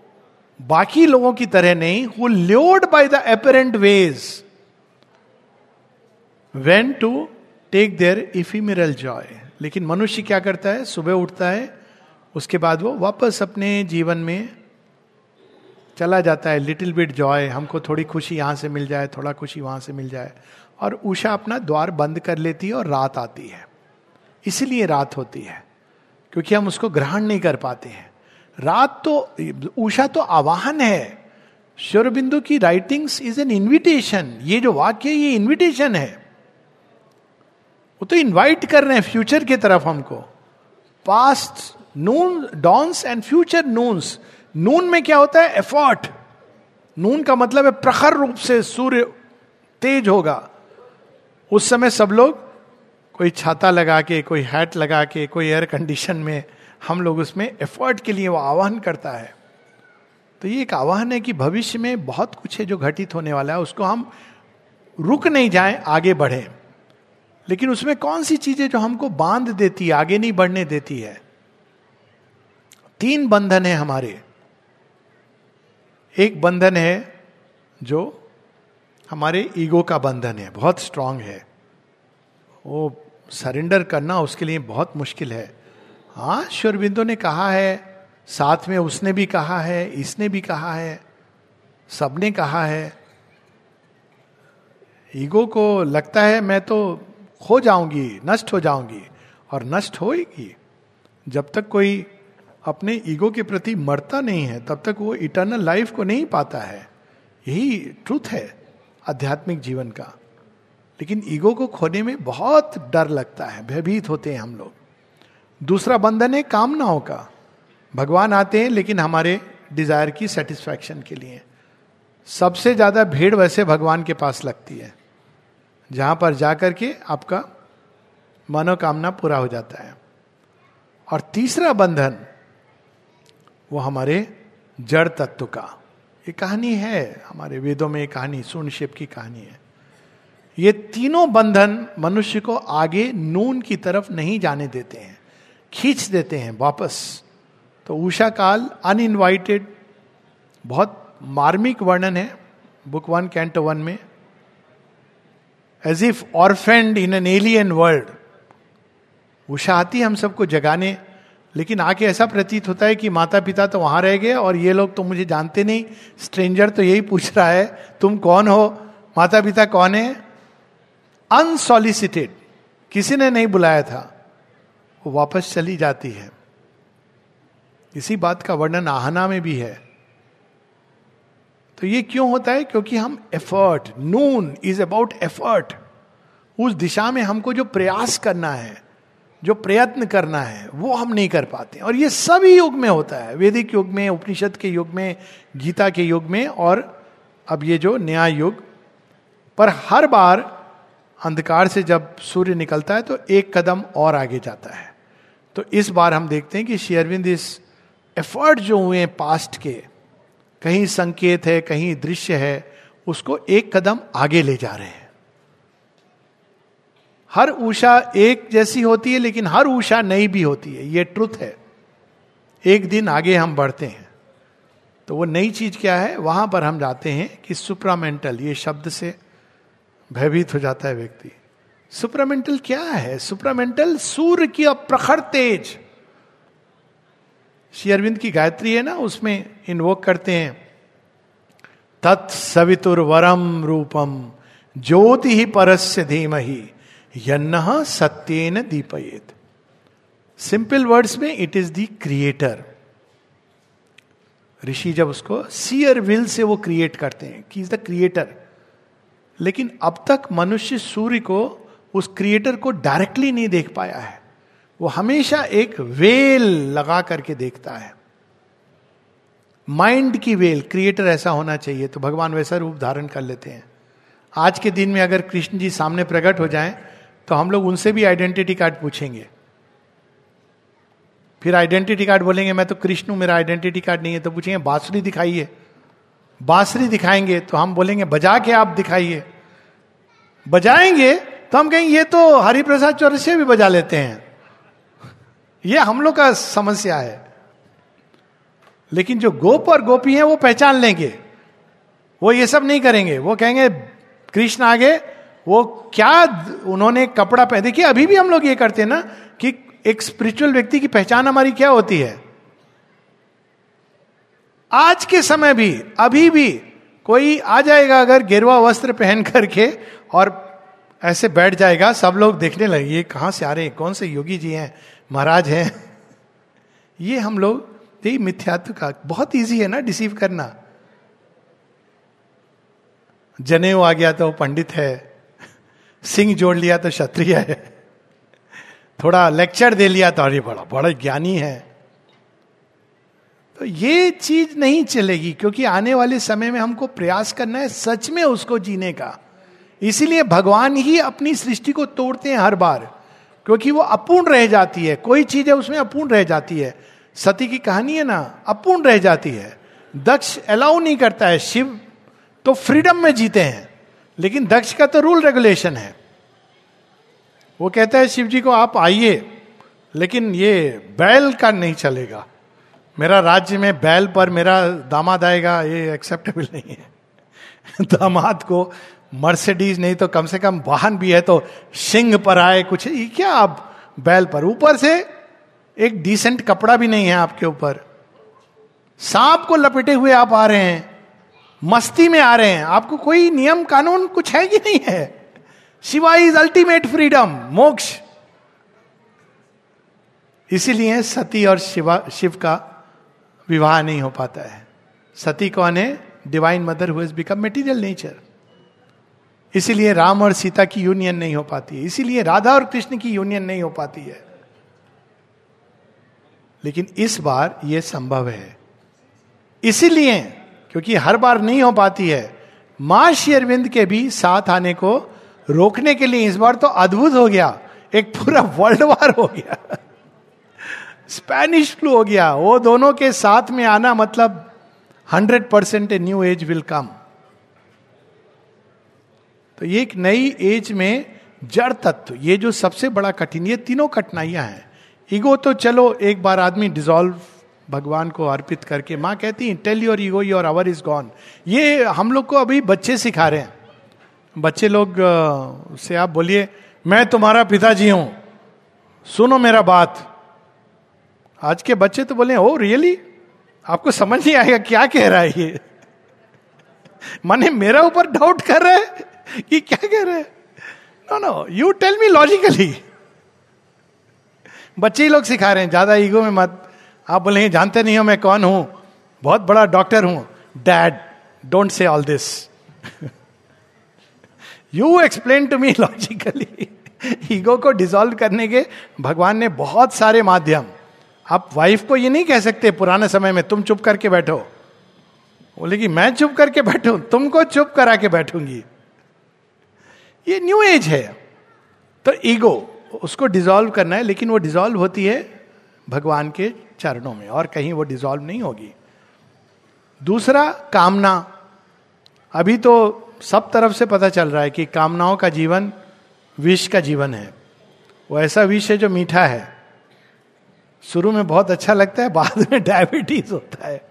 बाकी लोगों की तरह नहीं वो lured by the apparent ways went to take their ephemeral joy लेकिन मनुष्य क्या करता है? सुबह उठता है, उसके बाद वो वापस अपने जीवन में चला जाता है। लिटिल बिट जॉय हमको थोड़ी खुशी यहाँ से मिल जाए, थोड़ा खुशी वहाँ से मिल जाए। और उषा अपना द्वार बंद कर लेती है और रात आती है। इसीलिए रात होती है, क्योंकि हम उसको ग्रहण नहीं कर पाते हैं। रात तो उषा तो आवाहन है। श्योरबिंदु की राइटिंग्स इज़ एन इन्विटेशन ये जो वाक्य ये इन्विटेशन है। वो तो इनवाइट कर रहे हैं फ्यूचर की तरफ़ हमको। Past noon dawns and future noons noon में क्या होता है? एफर्ट नून का मतलब है प्रखर रूप से सूर्य तेज होगा। उस समय सब लोग कोई छाता लगा के, कोई हैट लगा के, कोई एयर कंडीशन में हम लोग उसमें एफर्ट के लिए वो आह्वान करता है। तो ये एक आह्वान है कि भविष्य में बहुत कुछ है जो घटित होने वाला है, उसको हम रुक नहीं जाए, आगे बढ़े। लेकिन उसमें कौन सी चीज़ें जो हमको बाँध देती है, आगे नहीं बढ़ने देती है? तीन बंधन है हमारे। एक बंधन है जो हमारे ईगो का बंधन है, बहुत स्ट्रांग है। वो सरेंडर करना उसके लिए बहुत मुश्किल है। हाँ श्योरबिंदु ने कहा है, साथ में उसने भी कहा है, इसने भी कहा है, सबने कहा है। ईगो को लगता है, मैं तो खो जाऊँगी, नष्ट हो जाऊँगी, और नष्ट होएगी। जब तक कोई अपने ईगो के प्रति मरता नहीं है, तब तक वो इटर्नल लाइफ को नहीं पाता है। यही ट्रूथ है आध्यात्मिक जीवन का। लेकिन ईगो को खोने में बहुत डर लगता है, भयभीत होते हैं हम लोग। दूसरा बंधन है कामनाओं का। भगवान आते हैं, लेकिन हमारे डिज़ायर की सेटिस्फैक्शन के लिए। सबसे ज़्यादा भीड़ वैसे भगवान के पास लगती है, जहाँ पर जाकर के आपका मनोकामना पूरा हो जाता है। और तीसरा बंधन, वो हमारे जड़ तत्व का। ये कहानी है, हमारे वेदों में एक कहानी, सुनशिप की कहानी है। ये तीनों बंधन मनुष्य को आगे नून की तरफ़ नहीं जाने देते हैं। खींच देते हैं वापस। तो उषा काल अनइनवाइटेड बहुत मार्मिक वर्णन है बुक वन, कैंटो वन में। As if orphaned in an alien world Usha आती हम सबको जगाने, लेकिन आके ऐसा प्रतीत होता है कि माता पिता तो वहाँ रह गए और ये लोग तो मुझे जानते नहीं। स्ट्रेंजर तो यही पूछ रहा है, तुम कौन हो? माता पिता कौन है? अनसॉलिसिटेड किसी ने नहीं बुलाया था। वो वापस चली जाती है। इसी बात का वर्णन आहना में भी है। तो ये क्यों होता है? क्योंकि हम effort noon is about effort उस दिशा में हमको जो प्रयास करना है, जो प्रयत्न करना है, वो हम नहीं कर पाते और ये सभी युग में होता है। वैदिक युग में, उपनिषद के युग में, गीता के युग में और अब ये जो नया युग। पर हर बार अंधकार से जब सूर्य निकलता है तो एक कदम और आगे जाता है। तो इस बार हम देखते हैं कि शेयरविंद इस एफर्ट जो हुए हैं पास्ट के, कहीं संकेत है, कहीं दृश्य है, उसको एक कदम आगे ले जा रहे हैं। हर ऊषा एक जैसी होती है, लेकिन हर ऊषा नई भी होती है। ये ट्रुथ है। एक दिन आगे हम बढ़ते हैं। तो वो नई चीज़ क्या है? वहाँ पर हम जाते हैं कि सुप्रामेंटल ये शब्द से भयभीत हो जाता है व्यक्ति। सुप्रामेंटल क्या है? सुप्रामेंटल सूर्य की अप्रखर तेज। श्री अरविंद की गायत्री है ना, उसमें इन्वोक करते हैं। तत्सवितुर वरम रूपम ज्योति ही परस्य धीम ही यन्न सत्येन दीपयेत। सिंपल वर्ड्स में इट इज़ दी क्रिएटर ऋषि जब उसको सियर विल से वो क्रिएट करते हैं कि इज़ द क्रिएटर लेकिन अब तक मनुष्य सूर्य को उस क्रिएटर को डायरेक्टली नहीं देख पाया है। वो हमेशा एक वेल लगा करके देखता है। माइंड की वेल, क्रिएटर ऐसा होना चाहिए तो भगवान वैसा रूप धारण कर लेते हैं। आज के दिन में अगर कृष्ण जी सामने प्रकट हो जाएँ तो हम लोग उनसे भी आइडेंटिटी कार्ड पूछेंगे। फिर आइडेंटिटी कार्ड बोलेंगे, मैं तो कृष्ण हूँ, मेरा आइडेंटिटी कार्ड नहीं है। तो पूछेंगे, बांसुरी दिखाइए। बांसुरी दिखाएँगे तो हम बोलेंगे, बजा के आप दिखाइए। बजाएँगे तो हम कहेंगे, ये तो हरिप्रसाद चौरसिया भी बजा लेते हैं। ये हम लोग का समस्या है। लेकिन जो गोप और गोपी हैं, वो पहचान लेंगे। वो ये सब नहीं करेंगे। वो कहेंगे, कृष्ण आगे, वो क्या उन्होंने कपड़ा पहन देखिए, अभी भी हम लोग ये करते हैं ना, कि एक स्पिरिचुअल व्यक्ति की पहचान हमारी क्या होती है? आज के समय भी, अभी भी कोई आ जाएगा अगर गेरुआ वस्त्र पहन करके और ऐसे बैठ जाएगा, सब लोग देखने लगे, ये कहाँ से आ रहे हैं? कौन से योगी जी हैं? महाराज हैं। ये हम लोग यही मिथ्यात्व का, बहुत इजी है ना डिसीव करना। जनेऊ आ गया तो पंडित है, सिंह जोड़ लिया तो क्षत्रिय है। थोड़ा लेक्चर दे लिया तो अरे बड़ा बड़ा ज्ञानी है। तो ये चीज़ नहीं चलेगी, क्योंकि आने वाले समय में हमको प्रयास करना है सच में उसको जीने का। इसीलिए भगवान ही अपनी सृष्टि को तोड़ते हैं हर बार, क्योंकि वो अपूर्ण रह जाती है। कोई चीज़ है, उसमें अपूर्ण रह जाती है। सती की कहानी है ना, अपूर्ण रह जाती है। दक्ष अलाउ नहीं करता है शिव तो फ्रीडम में जीते हैं। लेकिन दक्ष का तो रूल रेगुलेशन है। वो कहता है, शिव जी को आप आइए, लेकिन ये बैल का नहीं चलेगा। मेरा राज्य में बैल पर मेरा दामाद आएगा, ये एक्सेप्टेबल नहीं है। दामाद को मर्सिडीज नहीं तो कम से कम वाहन भी है तो सिंह पर आए कुछ। ये क्या आप बैल पर? ऊपर से एक डिसेंट कपड़ा भी नहीं है आपके ऊपर। सांप को लपेटे हुए आप आ रहे हैं, मस्ती में आ रहे हैं। आपको कोई नियम कानून कुछ है कि नहीं है? शिवा इज़ अल्टीमेट फ्रीडम मोक्ष। इसीलिए सती और शिवा, शिव का विवाह नहीं हो पाता है। सती कौन है? Divine mother who become material nature इसीलिए राम और सीता की यूनियन नहीं हो पाती है। इसीलिए राधा और कृष्ण की यूनियन नहीं हो पाती है। लेकिन इस बार यह संभव है। इसीलिए, क्योंकि हर बार नहीं हो पाती है, माँ शेरविंद के भी साथ आने को रोकने के लिए इस बार तो अद्भुत हो गया। एक पूरा वर्ल्ड वार हो गया। स्पेनिश फ्लू हो गया। वो दोनों के साथ में आना मतलब hundred percent a new age will come. तो ये एक नई एज में जड़ तत्व, ये जो सबसे बड़ा कठिन, ये तीनों कठिनाइयाँ हैं। ईगो तो चलो, एक बार आदमी डिजोल्व भगवान को अर्पित करके, माँ कहती है tell your ego your hour is gone ये हम लोग को अभी बच्चे सिखा रहे हैं। बच्चे लोग से आप बोलिए, मैं तुम्हारा पिताजी हूँ। सुनो मेरा बात। आज के बच्चे तो बोले ओ रियली आपको समझ नहीं आएगा क्या कह रहा है ये? माने मेरा ऊपर डाउट कर रहे है। कि क्या कह रहे no no you tell me logically बच्चे ही लोग सिखा रहे हैं, ज़्यादा ईगो में मत। आप बोले जानते नहीं हो मैं कौन हूँ। बहुत बड़ा डॉक्टर हूँ। Dad don't say all this you explain to me logically ego को डिसॉल्व करने के भगवान ने बहुत सारे माध्यम। आप वाइफ को ये नहीं कह सकते, पुराने समय में तुम चुप करके बैठो। बोले कि मैं चुप करके बैठू, तुमको चुप करा के बैठूँगी। ये न्यू एज है। तो ईगो उसको डिजोल्व करना है, लेकिन वो डिजोल्व होती है भगवान के चरणों में, और कहीं वो डिजॉल्व नहीं होगी। दूसरा, कामना। अभी तो सब तरफ़ से पता चल रहा है कि कामनाओं का जीवन विष का जीवन है। वो ऐसा विष है जो मीठा है। शुरू में बहुत अच्छा लगता है, बाद में डायबिटीज़ होता है।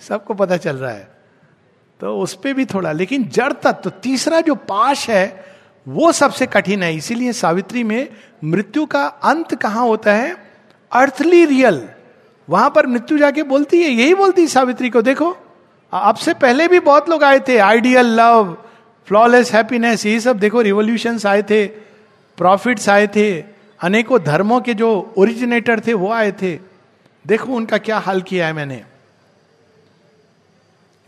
सबको पता चल रहा है। तो उस पर भी थोड़ा, लेकिन जड़ तत्व तो तीसरा जो पाश है, वो सबसे कठिन है। इसीलिए सावित्री में मृत्यु का अंत कहाँ होता है? Earthly real. वहाँ पर मृत्यु जाके बोलती है, यही बोलती है सावित्री को, देखो अब से पहले भी बहुत लोग आए थे, आइडियल लव, फ्लॉलेस हैप्पीनेस, यही सब, देखो रिवोल्यूशन आए थे, प्रॉफिट्स आए थे, अनेकों धर्मों के जो ओरिजिनेटर थे, वो आए थे। देखो उनका क्या हाल किया है मैंने।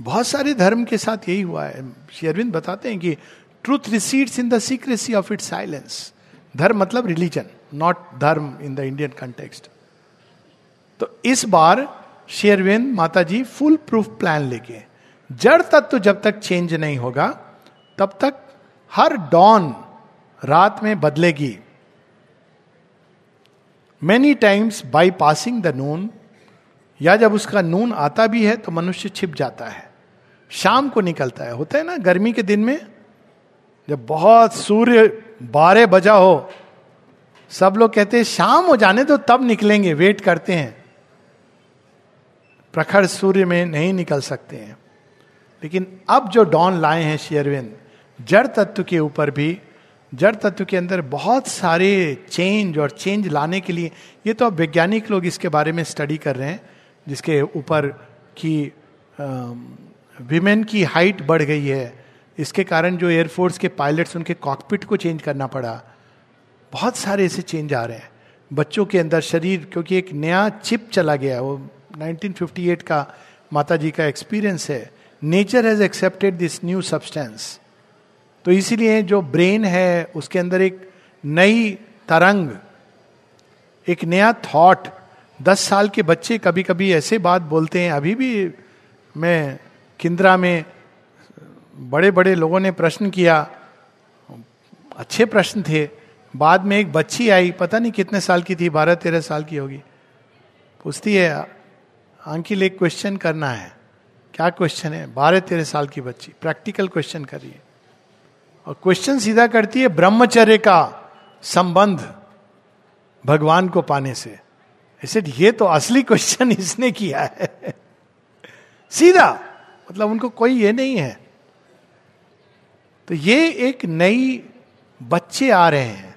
बहुत सारे धर्म के साथ यही हुआ है। शेरविंद बताते हैं कि truth recedes in the secrecy of it silence धर्म मतलब रिलीजन नॉट धर्म इन द इंडियन कंटेक्स्ट तो इस बार शेरविंद माता जी फुल प्रूफ प्लान लेके, जड़ तत्व तो जब तक चेंज नहीं होगा, तब तक हर डॉन रात में बदलेगी। Many times by passing the noon या जब उसका नून आता भी है तो मनुष्य छिप जाता है। शाम को निकलता है। होता है ना, गर्मी के दिन में जब बहुत सूर्य बारह बजा हो, सब लोग कहते हैं, शाम हो जाने तो तब निकलेंगे। वेट करते हैं। प्रखर सूर्य में नहीं निकल सकते हैं। लेकिन अब जो डॉन लाए हैं शेयरविंद, जड़ तत्व के ऊपर भी, जड़ तत्व के अंदर बहुत सारे चेंज और चेंज लाने के लिए, ये तो अब वैज्ञानिक लोग इसके बारे में स्टडी कर रहे हैं, जिसके ऊपर की विमेन की हाइट बढ़ गई है। इसके कारण जो एयरफोर्स के पायलट्स उनके कॉकपिट को चेंज करना पड़ा। बहुत सारे ऐसे चेंज आ रहे हैं। बच्चों के अंदर शरीर, क्योंकि एक नया चिप चला गया वो 1958 का माता जी का एक्सपीरियंस है। Nature has accepted this new substance तो इसीलिए जो ब्रेन है, उसके अंदर एक नई तरंग, एक नया थॉट दस साल के बच्चे कभी कभी ऐसे बात बोलते हैं। अभी भी मैं किंद्रा में बड़े बड़े लोगों ने प्रश्न किया। अच्छे प्रश्न थे। बाद में एक बच्ची आई, पता नहीं कितने साल की थी बारह तेरह साल की होगी। पूछती है अंकिल एक क्वेश्चन करना है। क्या क्वेश्चन है? बारह तेरह साल की बच्ची प्रैक्टिकल क्वेश्चन कर रही है। और क्वेश्चन सीधा करती है, ब्रह्मचर्य का संबंध भगवान को पाने से। ऐसे ये तो असली क्वेश्चन इसने किया है। सीधा। मतलब उनको कोई ये नहीं है। तो ये एक नई बच्चे आ रहे हैं।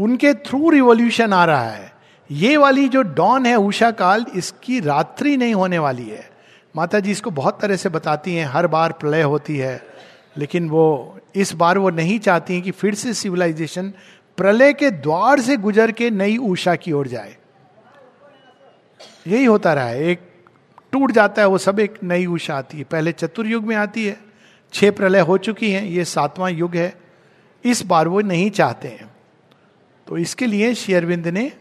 उनके थ्रू रिवोल्यूशन आ रहा है। ये वाली जो डॉन है उषा काल, इसकी रात्रि नहीं होने वाली है। माता जी इसको बहुत तरह से बताती हैं, हर बार प्रलय होती है। लेकिन वो इस बार वो नहीं चाहती हैं कि फिर से सिविलाइजेशन प्रलय के द्वार से गुजर के नई ऊषा की ओर जाए। यही होता रहा है। एक टूट जाता है, वो सब एक नई उषा आती है। पहले चतुर्युग में आती है, छह प्रलय हो चुकी हैं, ये सातवां युग है। इस बार वो नहीं चाहते हैं। तो इसके लिए शेयरविंद ने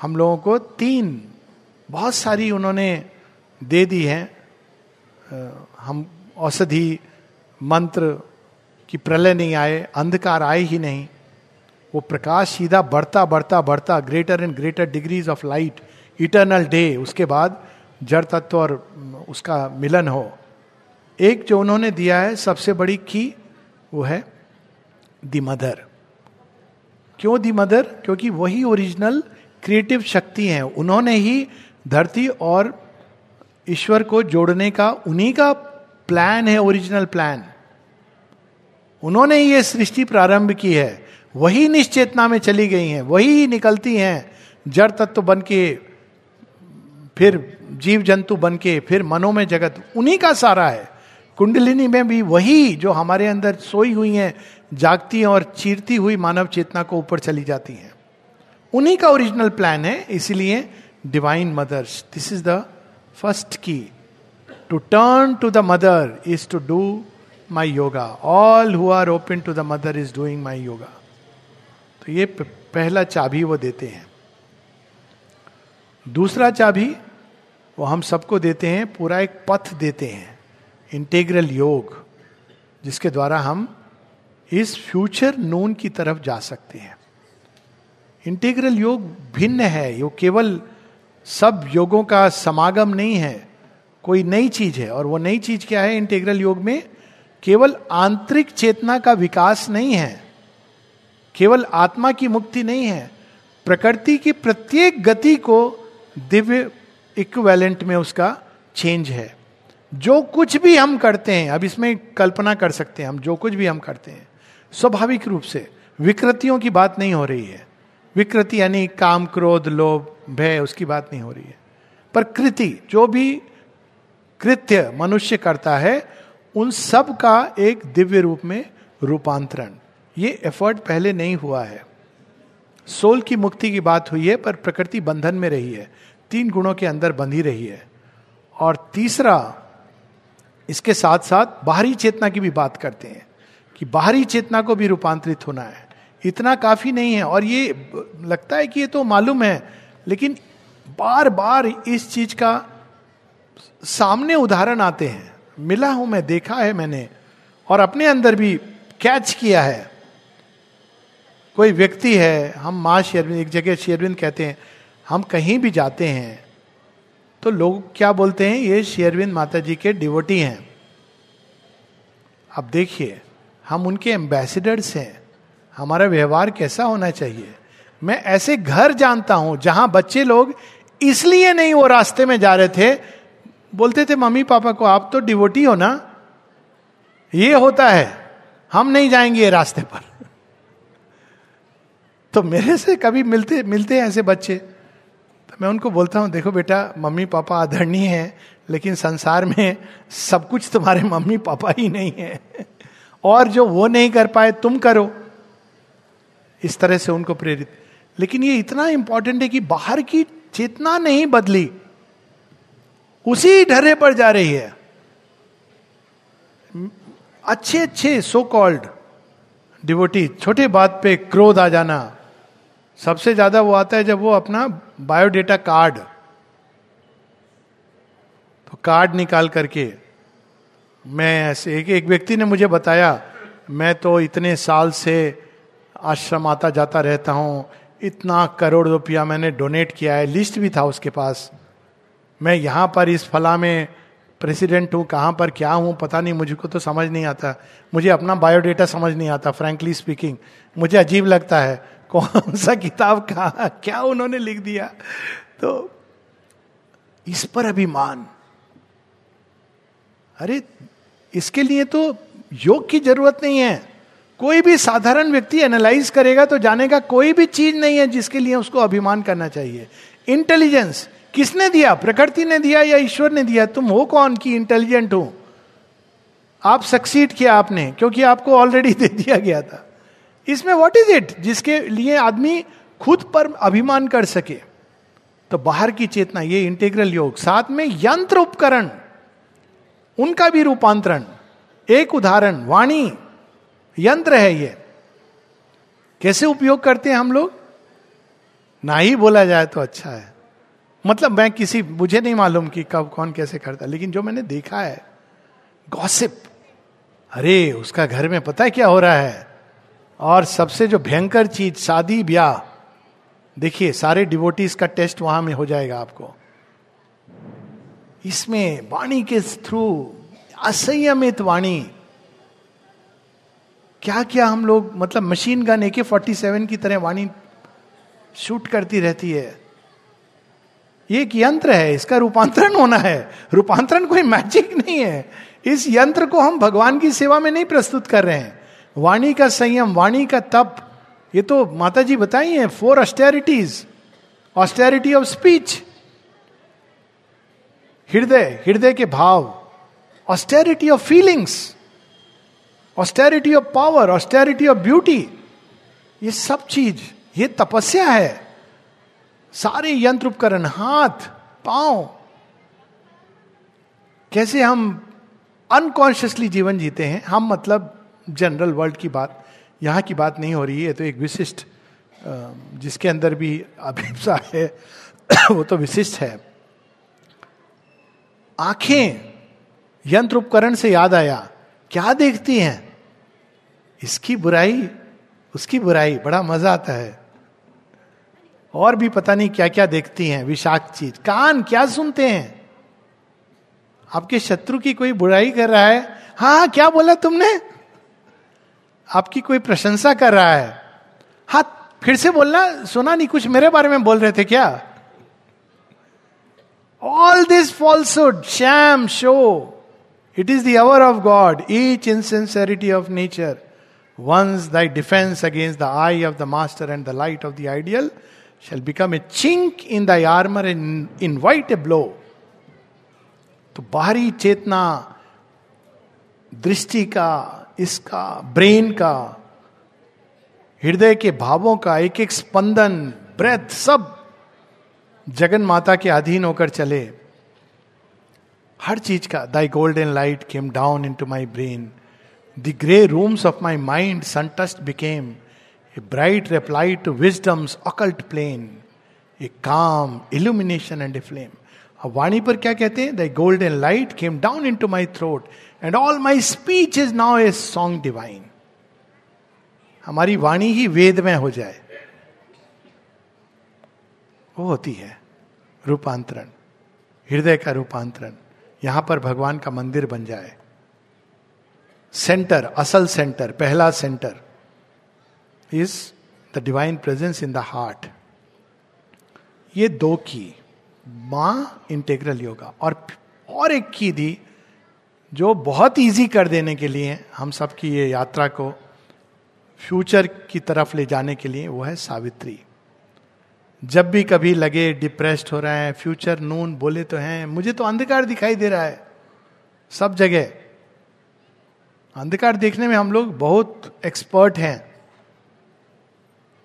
हम लोगों को तीन, बहुत सारी उन्होंने दे दी है। हम औषधि मंत्र की प्रलय नहीं आए, अंधकार आए ही नहीं। वो प्रकाश सीधा बढ़ता बढ़ता बढ़ता greater and greater degrees of light eternal day उसके बाद जड़ तत्व और उसका मिलन हो। एक जो उन्होंने दिया है, सबसे बड़ी की, वो है दी मदर। क्यों दी मदर? क्योंकि वही ओरिजिनल क्रिएटिव शक्ति है। उन्होंने ही धरती और ईश्वर को जोड़ने का उन्हीं का प्लान है, ओरिजिनल प्लान। उन्होंने ही ये सृष्टि प्रारंभ की है। वही निश्चेतना में चली गई हैं, वही निकलती हैं। जड़ तत्व बन के फिर जीव जंतु बन के फिर मनो में जगत, उन्हीं का सारा है। कुंडलिनी में भी वही जो हमारे अंदर सोई हुई हैं, जागती हैं और चीरती हुई मानव चेतना को ऊपर चली जाती हैं। उन्हीं का ओरिजिनल प्लान है, इसीलिए divine mothers this is the first key to turn to the mother is to do my yoga all who are open to the mother is doing my yoga तो ये पहला चाबी वो देते हैं। दूसरा चाबी वो हम सबको देते हैं, पूरा एक पथ देते हैं इंटेग्रल योग, जिसके द्वारा हम इस फ्यूचर नून की तरफ़ जा सकते हैं। इंटीग्रल योग भिन्न है, यो केवल सब योगों का समागम नहीं है, कोई नई चीज़ है, और वो नई चीज़ क्या है इंटीग्रल योग में? केवल आंतरिक चेतना का विकास नहीं है, केवल आत्मा की मुक्ति नहीं है, प्रकृति की प्रत्येक गति को दिव्य इक्वेलेंट में उसका चेंज है। जो कुछ भी हम करते हैं, अब इसमें कल्पना कर सकते हैं हम, जो कुछ भी हम करते हैं, स्वाभाविक रूप से विकृतियों की बात नहीं हो रही है। विकृति यानी काम, क्रोध, लोभ, भय, उसकी बात नहीं हो रही है। पर कृति, जो भी कृत्य मनुष्य करता है, उन सब का एक दिव्य रूप में रूपांतरण। ये एफर्ट पहले नहीं हुआ है। सोल की मुक्ति की बात हुई है, पर प्रकृति बंधन में रही है। तीन गुणों के अंदर बंधी रही है। और तीसरा, इसके साथ साथ बाहरी चेतना की भी बात करते हैं कि बाहरी चेतना को भी रूपांतरित होना है। इतना काफ़ी नहीं है और ये लगता है कि ये तो मालूम है, लेकिन बार बार इस चीज़ का सामने उदाहरण आते हैं। मिला हूँ मैं, देखा है मैंने, और अपने अंदर भी कैच किया है। कोई व्यक्ति है, हम माँ शेरविंद एक जगह शेरविंद कहते हैं हम कहीं भी जाते हैं तो लोग क्या बोलते हैं? ये शेरविंद माता जी के डिवोटी हैं। अब देखिए, हम उनके एम्बेसडर्स हैं। हमारा व्यवहार कैसा होना चाहिए? मैं ऐसे घर जानता हूँ जहाँ बच्चे लोग इसलिए नहीं वो रास्ते में जा रहे थे। बोलते थे, मम्मी पापा को आप तो डिवोटी हो ना? ये होता है, हम नहीं जाएँगे ये रास्ते पर। तो मेरे से कभी मिलते मिलते हैं ऐसे बच्चे? तो मैं उनको बोलता हूँ, देखो बेटा, मम्मी पापा आदरणीय हैं, लेकिन संसार में सब कुछ तुम्हारे मम्मी पापा ही नहीं है। और जो वो नहीं कर पाए, तुम करो। इस तरह से उनको प्रेरित। लेकिन ये इतना इंपॉर्टेंट है कि बाहर की चेतना नहीं बदली। उसी ढर्रे पर जा रही है। अच्छे अच्छे सो कॉल्ड डिवोटी छोटे बात पे क्रोध आ जाना सबसे ज़्यादा वो आता है जब वो अपना बायोडेटा कार्ड तो कार्ड निकाल करके, मैं ऐसे, एक एक व्यक्ति ने मुझे बताया, मैं तो इतने साल से आश्रम आता जाता रहता हूँ, इतना करोड़ रुपया मैंने डोनेट किया है, लिस्ट भी था उसके पास। मैं यहाँ पर इस फला में प्रेसिडेंट हूँ, कहाँ पर क्या हूँ, पता नहीं, मुझको तो समझ नहीं आता। मुझे अपना बायोडेटा समझ नहीं आता, फ्रेंकली स्पीकिंग। मुझे अजीब लगता है कौन सा किताब कहा, क्या उन्होंने लिख दिया? तो इस पर अभिमान। अरे, इसके लिए तो योग की ज़रूरत नहीं है। कोई भी साधारण व्यक्ति एनालाइज करेगा तो जानेगा कोई भी चीज़ नहीं है जिसके लिए उसको अभिमान करना चाहिए। इंटेलिजेंस किसने दिया? प्रकृति ने दिया या ईश्वर ने दिया? तुम हो कौन की इंटेलिजेंट हो? आप सक्सीड किया आपने, क्योंकि आपको ऑलरेडी दे दिया गया था। इसमें व्हाट इज़ इट जिसके लिए आदमी खुद पर अभिमान कर सके? तो बाहर की चेतना, ये इंटेग्रल योग। साथ में यंत्र उपकरण, उनका भी रूपांतरण। एक उदाहरण, वाणी, यंत्र है ये। कैसे उपयोग करते हैं हम लोग? ना ही बोला जाए तो अच्छा है। मतलब मैं किसी, मुझे नहीं मालूम कि कब कौन कैसे करता, लेकिन जो मैंने देखा है गॉसिप अरे, उसका घर में पता है क्या हो रहा है? और सबसे जो भयंकर चीज़, शादी ब्याह। देखिए, सारे डिवोटीज का टेस्ट वहाँ में हो जाएगा आपको। इसमें वाणी के थ्रू असंयमित वाणी। क्या क्या हम लोग मतलब मशीन गन ए के फोर्टी सेवन की तरह वाणी शूट करती रहती है। ये एक यंत्र है, इसका रूपांतरण होना है। रूपांतरण कोई मैजिक नहीं है। इस यंत्र को हम भगवान की सेवा में नहीं प्रस्तुत कर रहे हैं। वाणी का संयम, वाणी का तप, ये तो माता जी बताई है four austerities austerity of speech हृदय हृदय के भाव austerity of feelings austerity of power austerity of beauty ये सब चीज़, ये तपस्या है। सारे यंत्र उपकरण, हाथ, पाँव, कैसे हम अनकॉन्शियसली जीवन जीते हैं, हम मतलब जनरल वर्ल्ड की बात यहाँ की बात नहीं हो रही है तो एक विशिष्ट जिसके अंदर भी अभिप्सा है वो तो विशिष्ट है। आँखें यंत्र उपकरण से याद आया क्या देखती हैं? इसकी बुराई उसकी बुराई बड़ा मज़ा आता है। और भी पता नहीं क्या क्या देखती हैं विषाक्त चीज़। कान क्या सुनते हैं? आपके शत्रु की कोई बुराई कर रहा है? हाँ, हाँ क्या बोला तुमने? आपकी कोई प्रशंसा कर रहा है? हाँ फिर से बोलना, सुना नहीं, कुछ मेरे बारे में बोल रहे थे क्या? All this falsehood sham show it is the hour of God each insincerity of nature once thy defence against the eye of the master and the light of the ideal shall become a chink in the armour and invite a blow तो बाहरी चेतना, दृष्टि का इसका, brain का, हृदय के भावों का एक एक स्पंदन, ब्रेथ, सब जगन माता के अधीन होकर चले। हर चीज़ का thy golden light came down into my brain the grey rooms of my mind suntouched became a bright reply to wisdom's occult plane a calm illumination and a flame अब वाणी पर क्या कहते हैं? The golden light came down into my throat and all my speech is now a song divine हमारी वाणी ही वेद में हो जाए। वो होती है रूपांतरण, हृदय का रूपांतरण। यहाँ पर भगवान का मंदिर बन जाए। सेंटर, असल सेंटर, पहला centre. Is the divine presence in the heart. ये दो की। माँ इंटेग्रल योगा और और एक की दी जो बहुत इजी कर देने के लिए हम सब की ये यात्रा को फ्यूचर की तरफ़ ले जाने के लिए वो है सावित्री। जब भी कभी लगे डिप्रेस्ड हो रहा है फ्यूचर नून बोले तो हैं। मुझे तो अंधकार दिखाई दे रहा है। सब जगह। अंधकार देखने में हम लोग बहुत एक्सपर्ट हैं।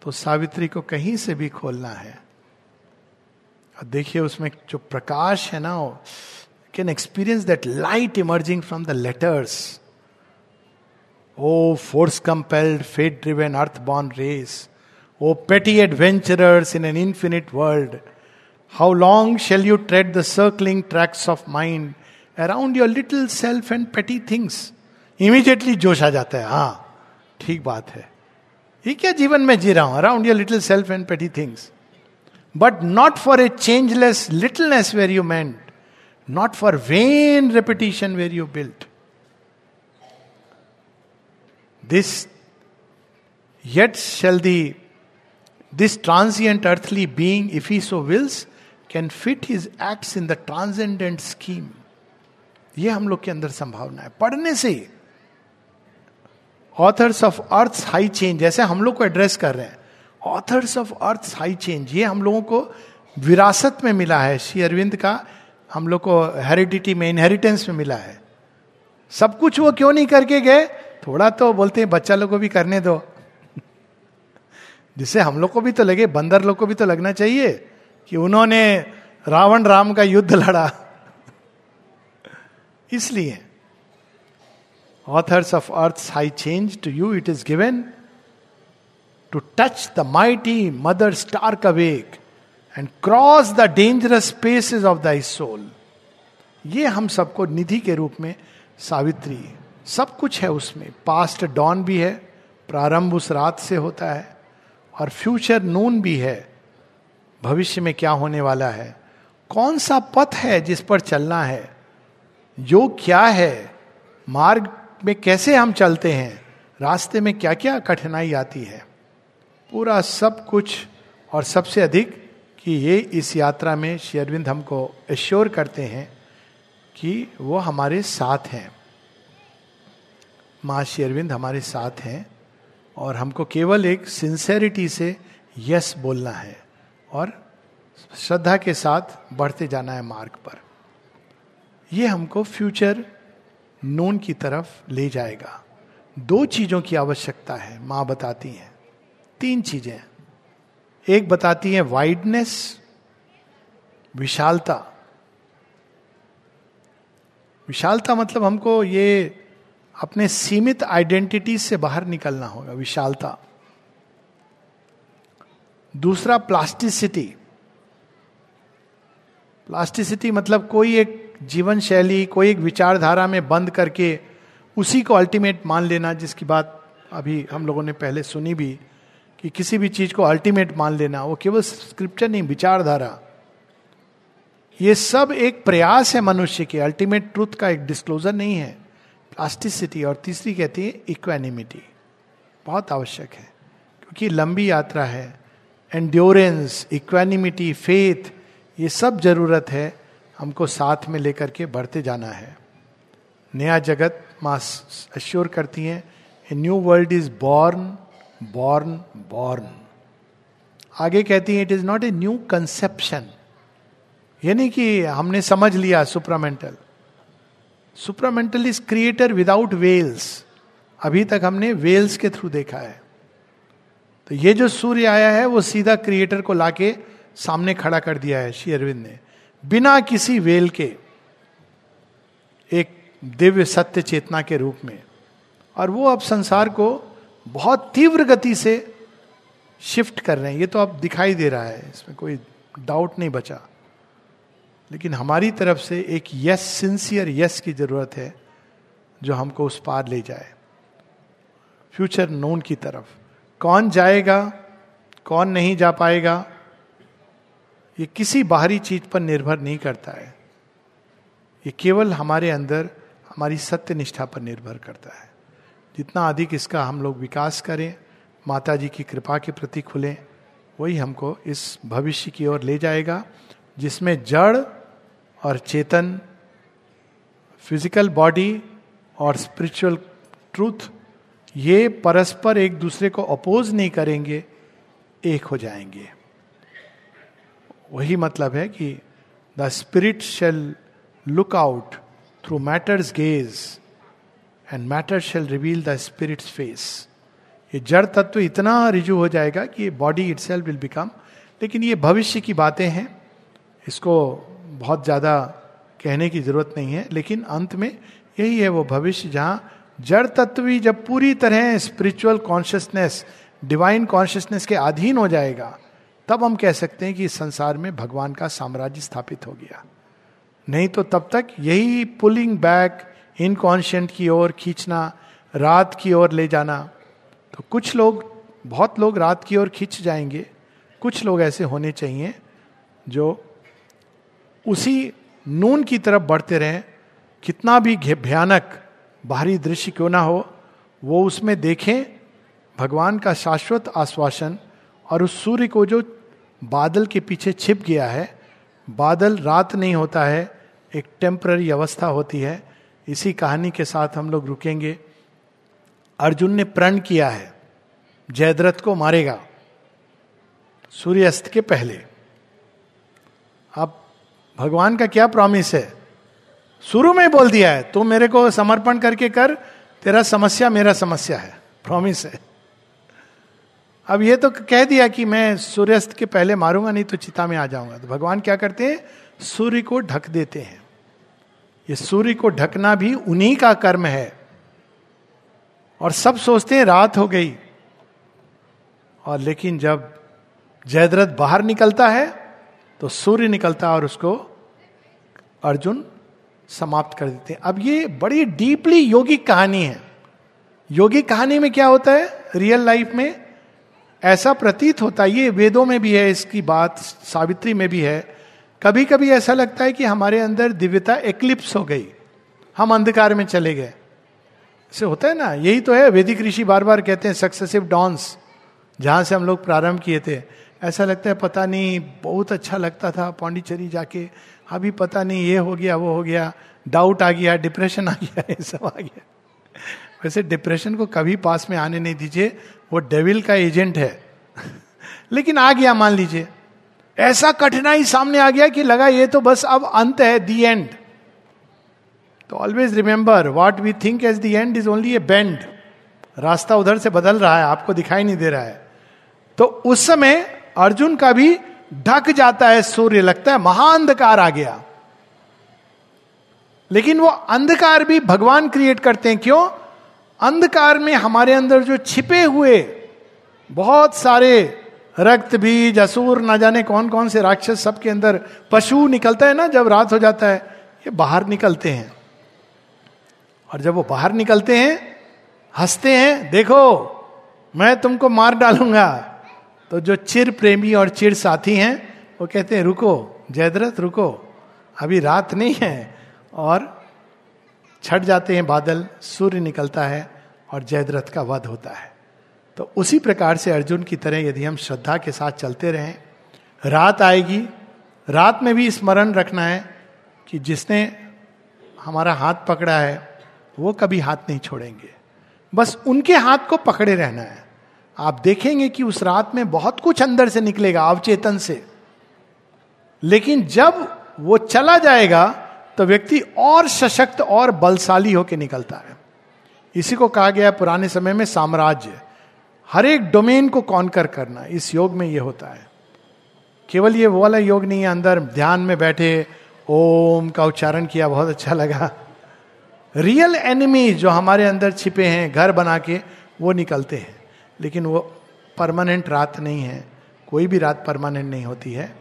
तो सावित्री को कहीं से भी खोलना है। और देखिए उसमें जो प्रकाश है ना can experience that light emerging from the letters O force compelled fate driven earth born race O petty adventurers in an infinite world how long shall you tread the circling tracks of mind around your little self and petty things immediately जोश आ जाता है हाँ ठीक बात है। ये क्या जीवन में जी रहा हूँ? Around your little self and petty things But not for a changeless littleness were you meant not for vain repetition were you built this yet shall the This transient earthly being, if he so wills, can fit his acts in the transcendent scheme. ये हम लोग के अंदर संभावना है पढ़ने से authors of earth high change जैसे हम लोग को एड्रेस कर रहे हैं authors of earth high change ये हम लोगों को विरासत में मिला है। श्री अरविंद का हम लोग को हेरिडिटी में इनहेरिटेंस में मिला है। सब कुछ वो क्यों नहीं करके गए? थोड़ा तो बोलते हैं, बच्चा लोग को भी करने दो। जिससे हम लोग को भी तो लगे, बंदर लोग को भी तो लगना चाहिए कि उन्होंने रावण राम का युद्ध लड़ा। इसलिए authors of earth high change to you it is given to touch the mighty mother star awake and cross the dangerous spaces of thy soul ये हम सबको निधि के रूप में सावित्री, सब कुछ है उसमें। पास्ट डॉन भी है, प्रारंभ उस रात से होता है और फ्यूचर नून भी है। भविष्य में क्या होने वाला है? कौन सा पथ है जिस पर चलना है? योग क्या है? मार्ग में कैसे हम चलते हैं? रास्ते में क्या क्या कठिनाई आती है? पूरा सब कुछ और सबसे अधिक कि ये इस यात्रा में श्री अरविंद हमको एश्योर करते हैं कि वो हमारे साथ हैं। माँ श्री अरविंद हमारे साथ हैं और हमको केवल एक सिंसेरिटी से यस बोलना है और श्रद्धा के साथ बढ़ते जाना है मार्ग पर। यह हमको फ्यूचर नून की तरफ़ ले जाएगा। दो चीज़ों की आवश्यकता है, माँ बताती हैं। तीन चीज़ें एक बताती है वाइडनेस, विशालता। विशालता मतलब हमको ये अपने सीमित आइडेंटिटी से बाहर निकलना होगा, विशालता। दूसरा, प्लास्टिसिटी। प्लास्टिसिटी मतलब कोई एक जीवन शैली कोई एक विचारधारा में बंद करके उसी को अल्टीमेट मान लेना, जिसकी बात अभी हम लोगों ने पहले सुनी भी। कि किसी भी चीज़ को अल्टीमेट मान लेना, वो केवल स्क्रिप्चर नहीं, विचारधारा। ये सब एक प्रयास है मनुष्य के अल्टीमेट ट्रूथ का एक डिस्क्लोजर नहीं है। प्लास्टिसिटी और तीसरी कहती है इक्वेनिमिटी बहुत आवश्यक है, क्योंकि लंबी यात्रा है। एंड्योरेंस इक्वेनिमिटी फेथ ये सब ज़रूरत है हमको साथ में लेकर के बढ़ते जाना है। नया जगत, माँ अश्योर करती हैं a new world is born born born आगे कहती है it is not a new conception यानी कि हमने समझ लिया supramental supramental is creator without veils अभी तक हमने वेल्स के थ्रू देखा है। तो ये जो सूर्य आया है, वो सीधा क्रिएटर को लाके सामने खड़ा कर दिया है, श्री अरविंद ने। बिना किसी वेल के। एक दिव्य सत्य चेतना के रूप में। और वो अब संसार को बहुत तीव्र गति से शिफ्ट कर रहे हैं। ये तो अब दिखाई दे रहा है, इसमें कोई डाउट नहीं बचा। लेकिन हमारी तरफ़ से एक यस सिंसियर यस की ज़रूरत है, जो हमको उस पार ले जाए। फ्यूचर नोन की तरफ़। कौन जाएगा, कौन नहीं जा पाएगा, ये किसी बाहरी चीज़ पर निर्भर नहीं करता है। ये केवल हमारे अंदर, हमारी सत्य निष्ठा पर निर्भर करता है। जितना अधिक इसका हम लोग विकास करें माता जी की कृपा के प्रति खुलें, वही हमको इस भविष्य की ओर ले जाएगा, जिसमें जड़ और चेतन फ़िज़िकल बॉडी और स्पिरिचुअल ट्रूथ ये परस्पर एक दूसरे को अपोज नहीं करेंगे, एक हो जाएँगे। वही मतलब है कि the spirit shall look out through matter's gaze and matter shall reveal the spirit's face ये जड़ तत्व इतना रिजू हो जाएगा कि ये बॉडी इट विल बिकम लेकिन ये भविष्य की बातें हैं। इसको बहुत ज़्यादा कहने की ज़रूरत नहीं है, लेकिन अंत में यही है वो भविष्य जहाँ जड़ तत्व भी जब पूरी तरह स्पिरिचुअल कॉन्शियसनेस डिवाइन कॉन्शियसनेस के अधीन हो जाएगा, तब हम कह सकते हैं कि इस संसार में भगवान का साम्राज्य स्थापित हो गया। नहीं तो तब तक यही पुलिंग बैक इनकॉन्शियंट की ओर खींचना, रात की ओर ले जाना। तो कुछ लोग, बहुत लोग रात की ओर खींच जाएँगे। कुछ लोग ऐसे होने चाहिए जो उसी नून की तरफ़ बढ़ते रहें। कितना भी भयानक, बाहरी दृश्य क्यों ना हो, वो उसमें देखें। भगवान का शाश्वत आश्वासन और उस सूर्य को जो बादल के पीछे छिप गया है, बादल रात नहीं होता है, एक टेम्पररी अवस्था होती है। इसी कहानी के साथ हम लोग रुकेंगे। अर्जुन ने प्रण किया है। जयद्रथ को मारेगा। सूर्यास्त के पहले। अब भगवान का क्या प्रॉमिस है? शुरू में बोल दिया है, तू मेरे को समर्पण करके कर, तेरा समस्या मेरा समस्या है। प्रॉमिस है। अब ये तो कह दिया कि मैं सूर्यास्त के पहले मारूँगा, नहीं तो चिता में आ जाऊँगा। तो भगवान क्या करते हैं? सूर्य को ढक देते हैं। ये सूर्य को ढकना भी उन्हीं का कर्म है। और सब सोचते हैं रात हो गई। और लेकिन जब जयद्रथ बाहर निकलता है तो सूर्य निकलता है और उसको अर्जुन समाप्त कर देते हैं। अब ये बड़ी डीपली योगिक कहानी है। योगिक कहानी में क्या होता है? रियल लाइफ में ऐसा प्रतीत होता है। ये वेदों में भी है, इसकी बात सावित्री में भी है। कभी कभी ऐसा लगता है कि हमारे अंदर दिव्यता एक्लिप्स हो गई। हम अंधकार में चले गए। ऐसे होता है ना? यही तो है, वैदिक ऋषि बार बार कहते हैं सक्सेसिव डॉन्स जहाँ से हम लोग प्रारंभ किए थे। ऐसा लगता है, पता नहीं, बहुत अच्छा लगता था पांडिचेरी जाके। अभी पता नहीं, ये हो गया, वो हो गया डाउट आ गया डिप्रेशन आ गया, ये सब आ गया। वैसे डिप्रेशन को कभी पास में आने नहीं दीजिए, वो डेविल का एजेंट है। लेकिन आ गया, मान लीजिए। ऐसा कठिनाई सामने आ गया कि लगा ये तो बस अब अंत है दी एंड तो always remember what we think as the end is only a bend रास्ता उधर से बदल रहा है, आपको दिखाई नहीं दे रहा है। तो उस समय अर्जुन का भी ढक जाता है सूर्य, लगता है महाअंधकार आ गया। लेकिन वो अंधकार भी भगवान क्रिएट करते हैं, क्यों? अंधकार में हमारे अंदर जो छिपे हुए बहुत सारे रक्त बीज असुर ना जाने कौन कौन से राक्षस सबके अंदर पशु निकलता है ना जब रात हो जाता है, ये बाहर निकलते हैं। और जब वो बाहर निकलते हैं, हँसते हैं, देखो, मैं तुमको मार डालूँगा। तो जो चिर प्रेमी और चिर साथी हैं, वो कहते हैं, रुको, जयद्रथ, रुको। अभी रात नहीं है। और छट जाते हैं बादल, सूर्य निकलता है और जयद्रथ का वध होता है। तो उसी प्रकार से अर्जुन की तरह यदि हम श्रद्धा के साथ चलते रहें, रात आएगी, रात में भी स्मरण रखना है कि जिसने हमारा हाथ पकड़ा है, वो कभी हाथ नहीं छोड़ेंगे। बस उनके हाथ को पकड़े रहना है। आप देखेंगे कि उस रात में बहुत कुछ अंदर से निकलेगा, अवचेतन से। लेकिन जब वो चला जाएगा तो व्यक्ति और सशक्त और बलशाली होकर निकलता है। इसी को कहा गया पुराने समय में साम्राज्य। हर एक डोमेन को कॉन्कर करना, इस योग में ये होता है। केवल ये वो वाला योग नहीं है, अंदर ध्यान में बैठे ओम का उच्चारण किया, बहुत अच्छा लगा। रियल एनिमी जो हमारे अंदर छिपे हैं, घर बना के, वो निकलते हैं। लेकिन वो परमानेंट रात नहीं है, कोई भी रात परमानेंट नहीं होती है।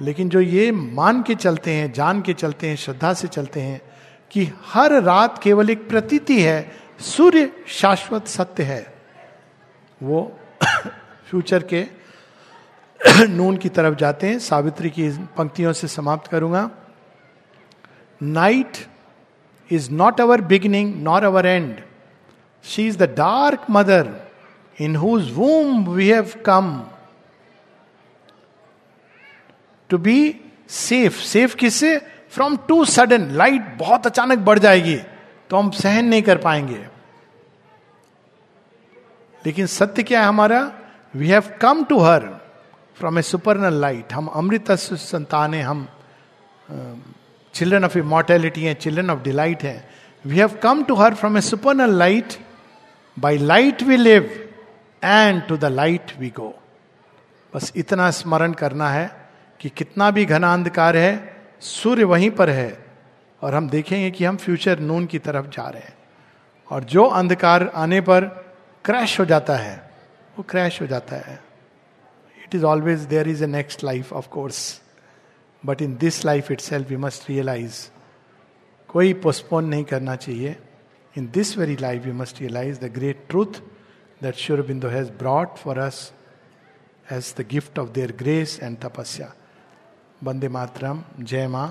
लेकिन जो ये मान के चलते हैं, जान के चलते हैं, श्रद्धा से चलते हैं कि हर रात केवल एक प्रतीति है, सूर्य शाश्वत सत्य है। वो फ्यूचर के नून की तरफ़ जाते हैं। सावित्री की पंक्तियों से समाप्त करूँगा। Night is not our beginning nor our end she is the dark mother in whose womb we have come to be safe safe किससे? फ्रॉम टू सडन लाइट बहुत अचानक बढ़ जाएगी तो हम सहन नहीं कर पाएँगे। लेकिन सत्य क्या है हमारा? We have come to her from a supernal light हम अमृत संतान है हम चिल्ड्रन ऑफ़ इमोर्टेलिटी है चिल्ड्रन ऑफ़ डिलाइट है। We have come to her from a supernal light by light we live and to the light we go बस इतना स्मरण करना है कि कितना भी घना अंधकार है, सूर्य वहीं पर है और हम देखेंगे कि हम फ्यूचर नून की तरफ़ जा रहे हैं। और जो अंधकार आने पर क्रैश हो जाता है, वो क्रैश हो जाता है। It is always there is a next life of course but in this life itself you must realise कोई पोस्टपोन नहीं करना चाहिए। In this very life you must realise the great truth that Sri Aurobindo has brought for us as the gift of their grace and तपस्या वंदे मातरम जय माँ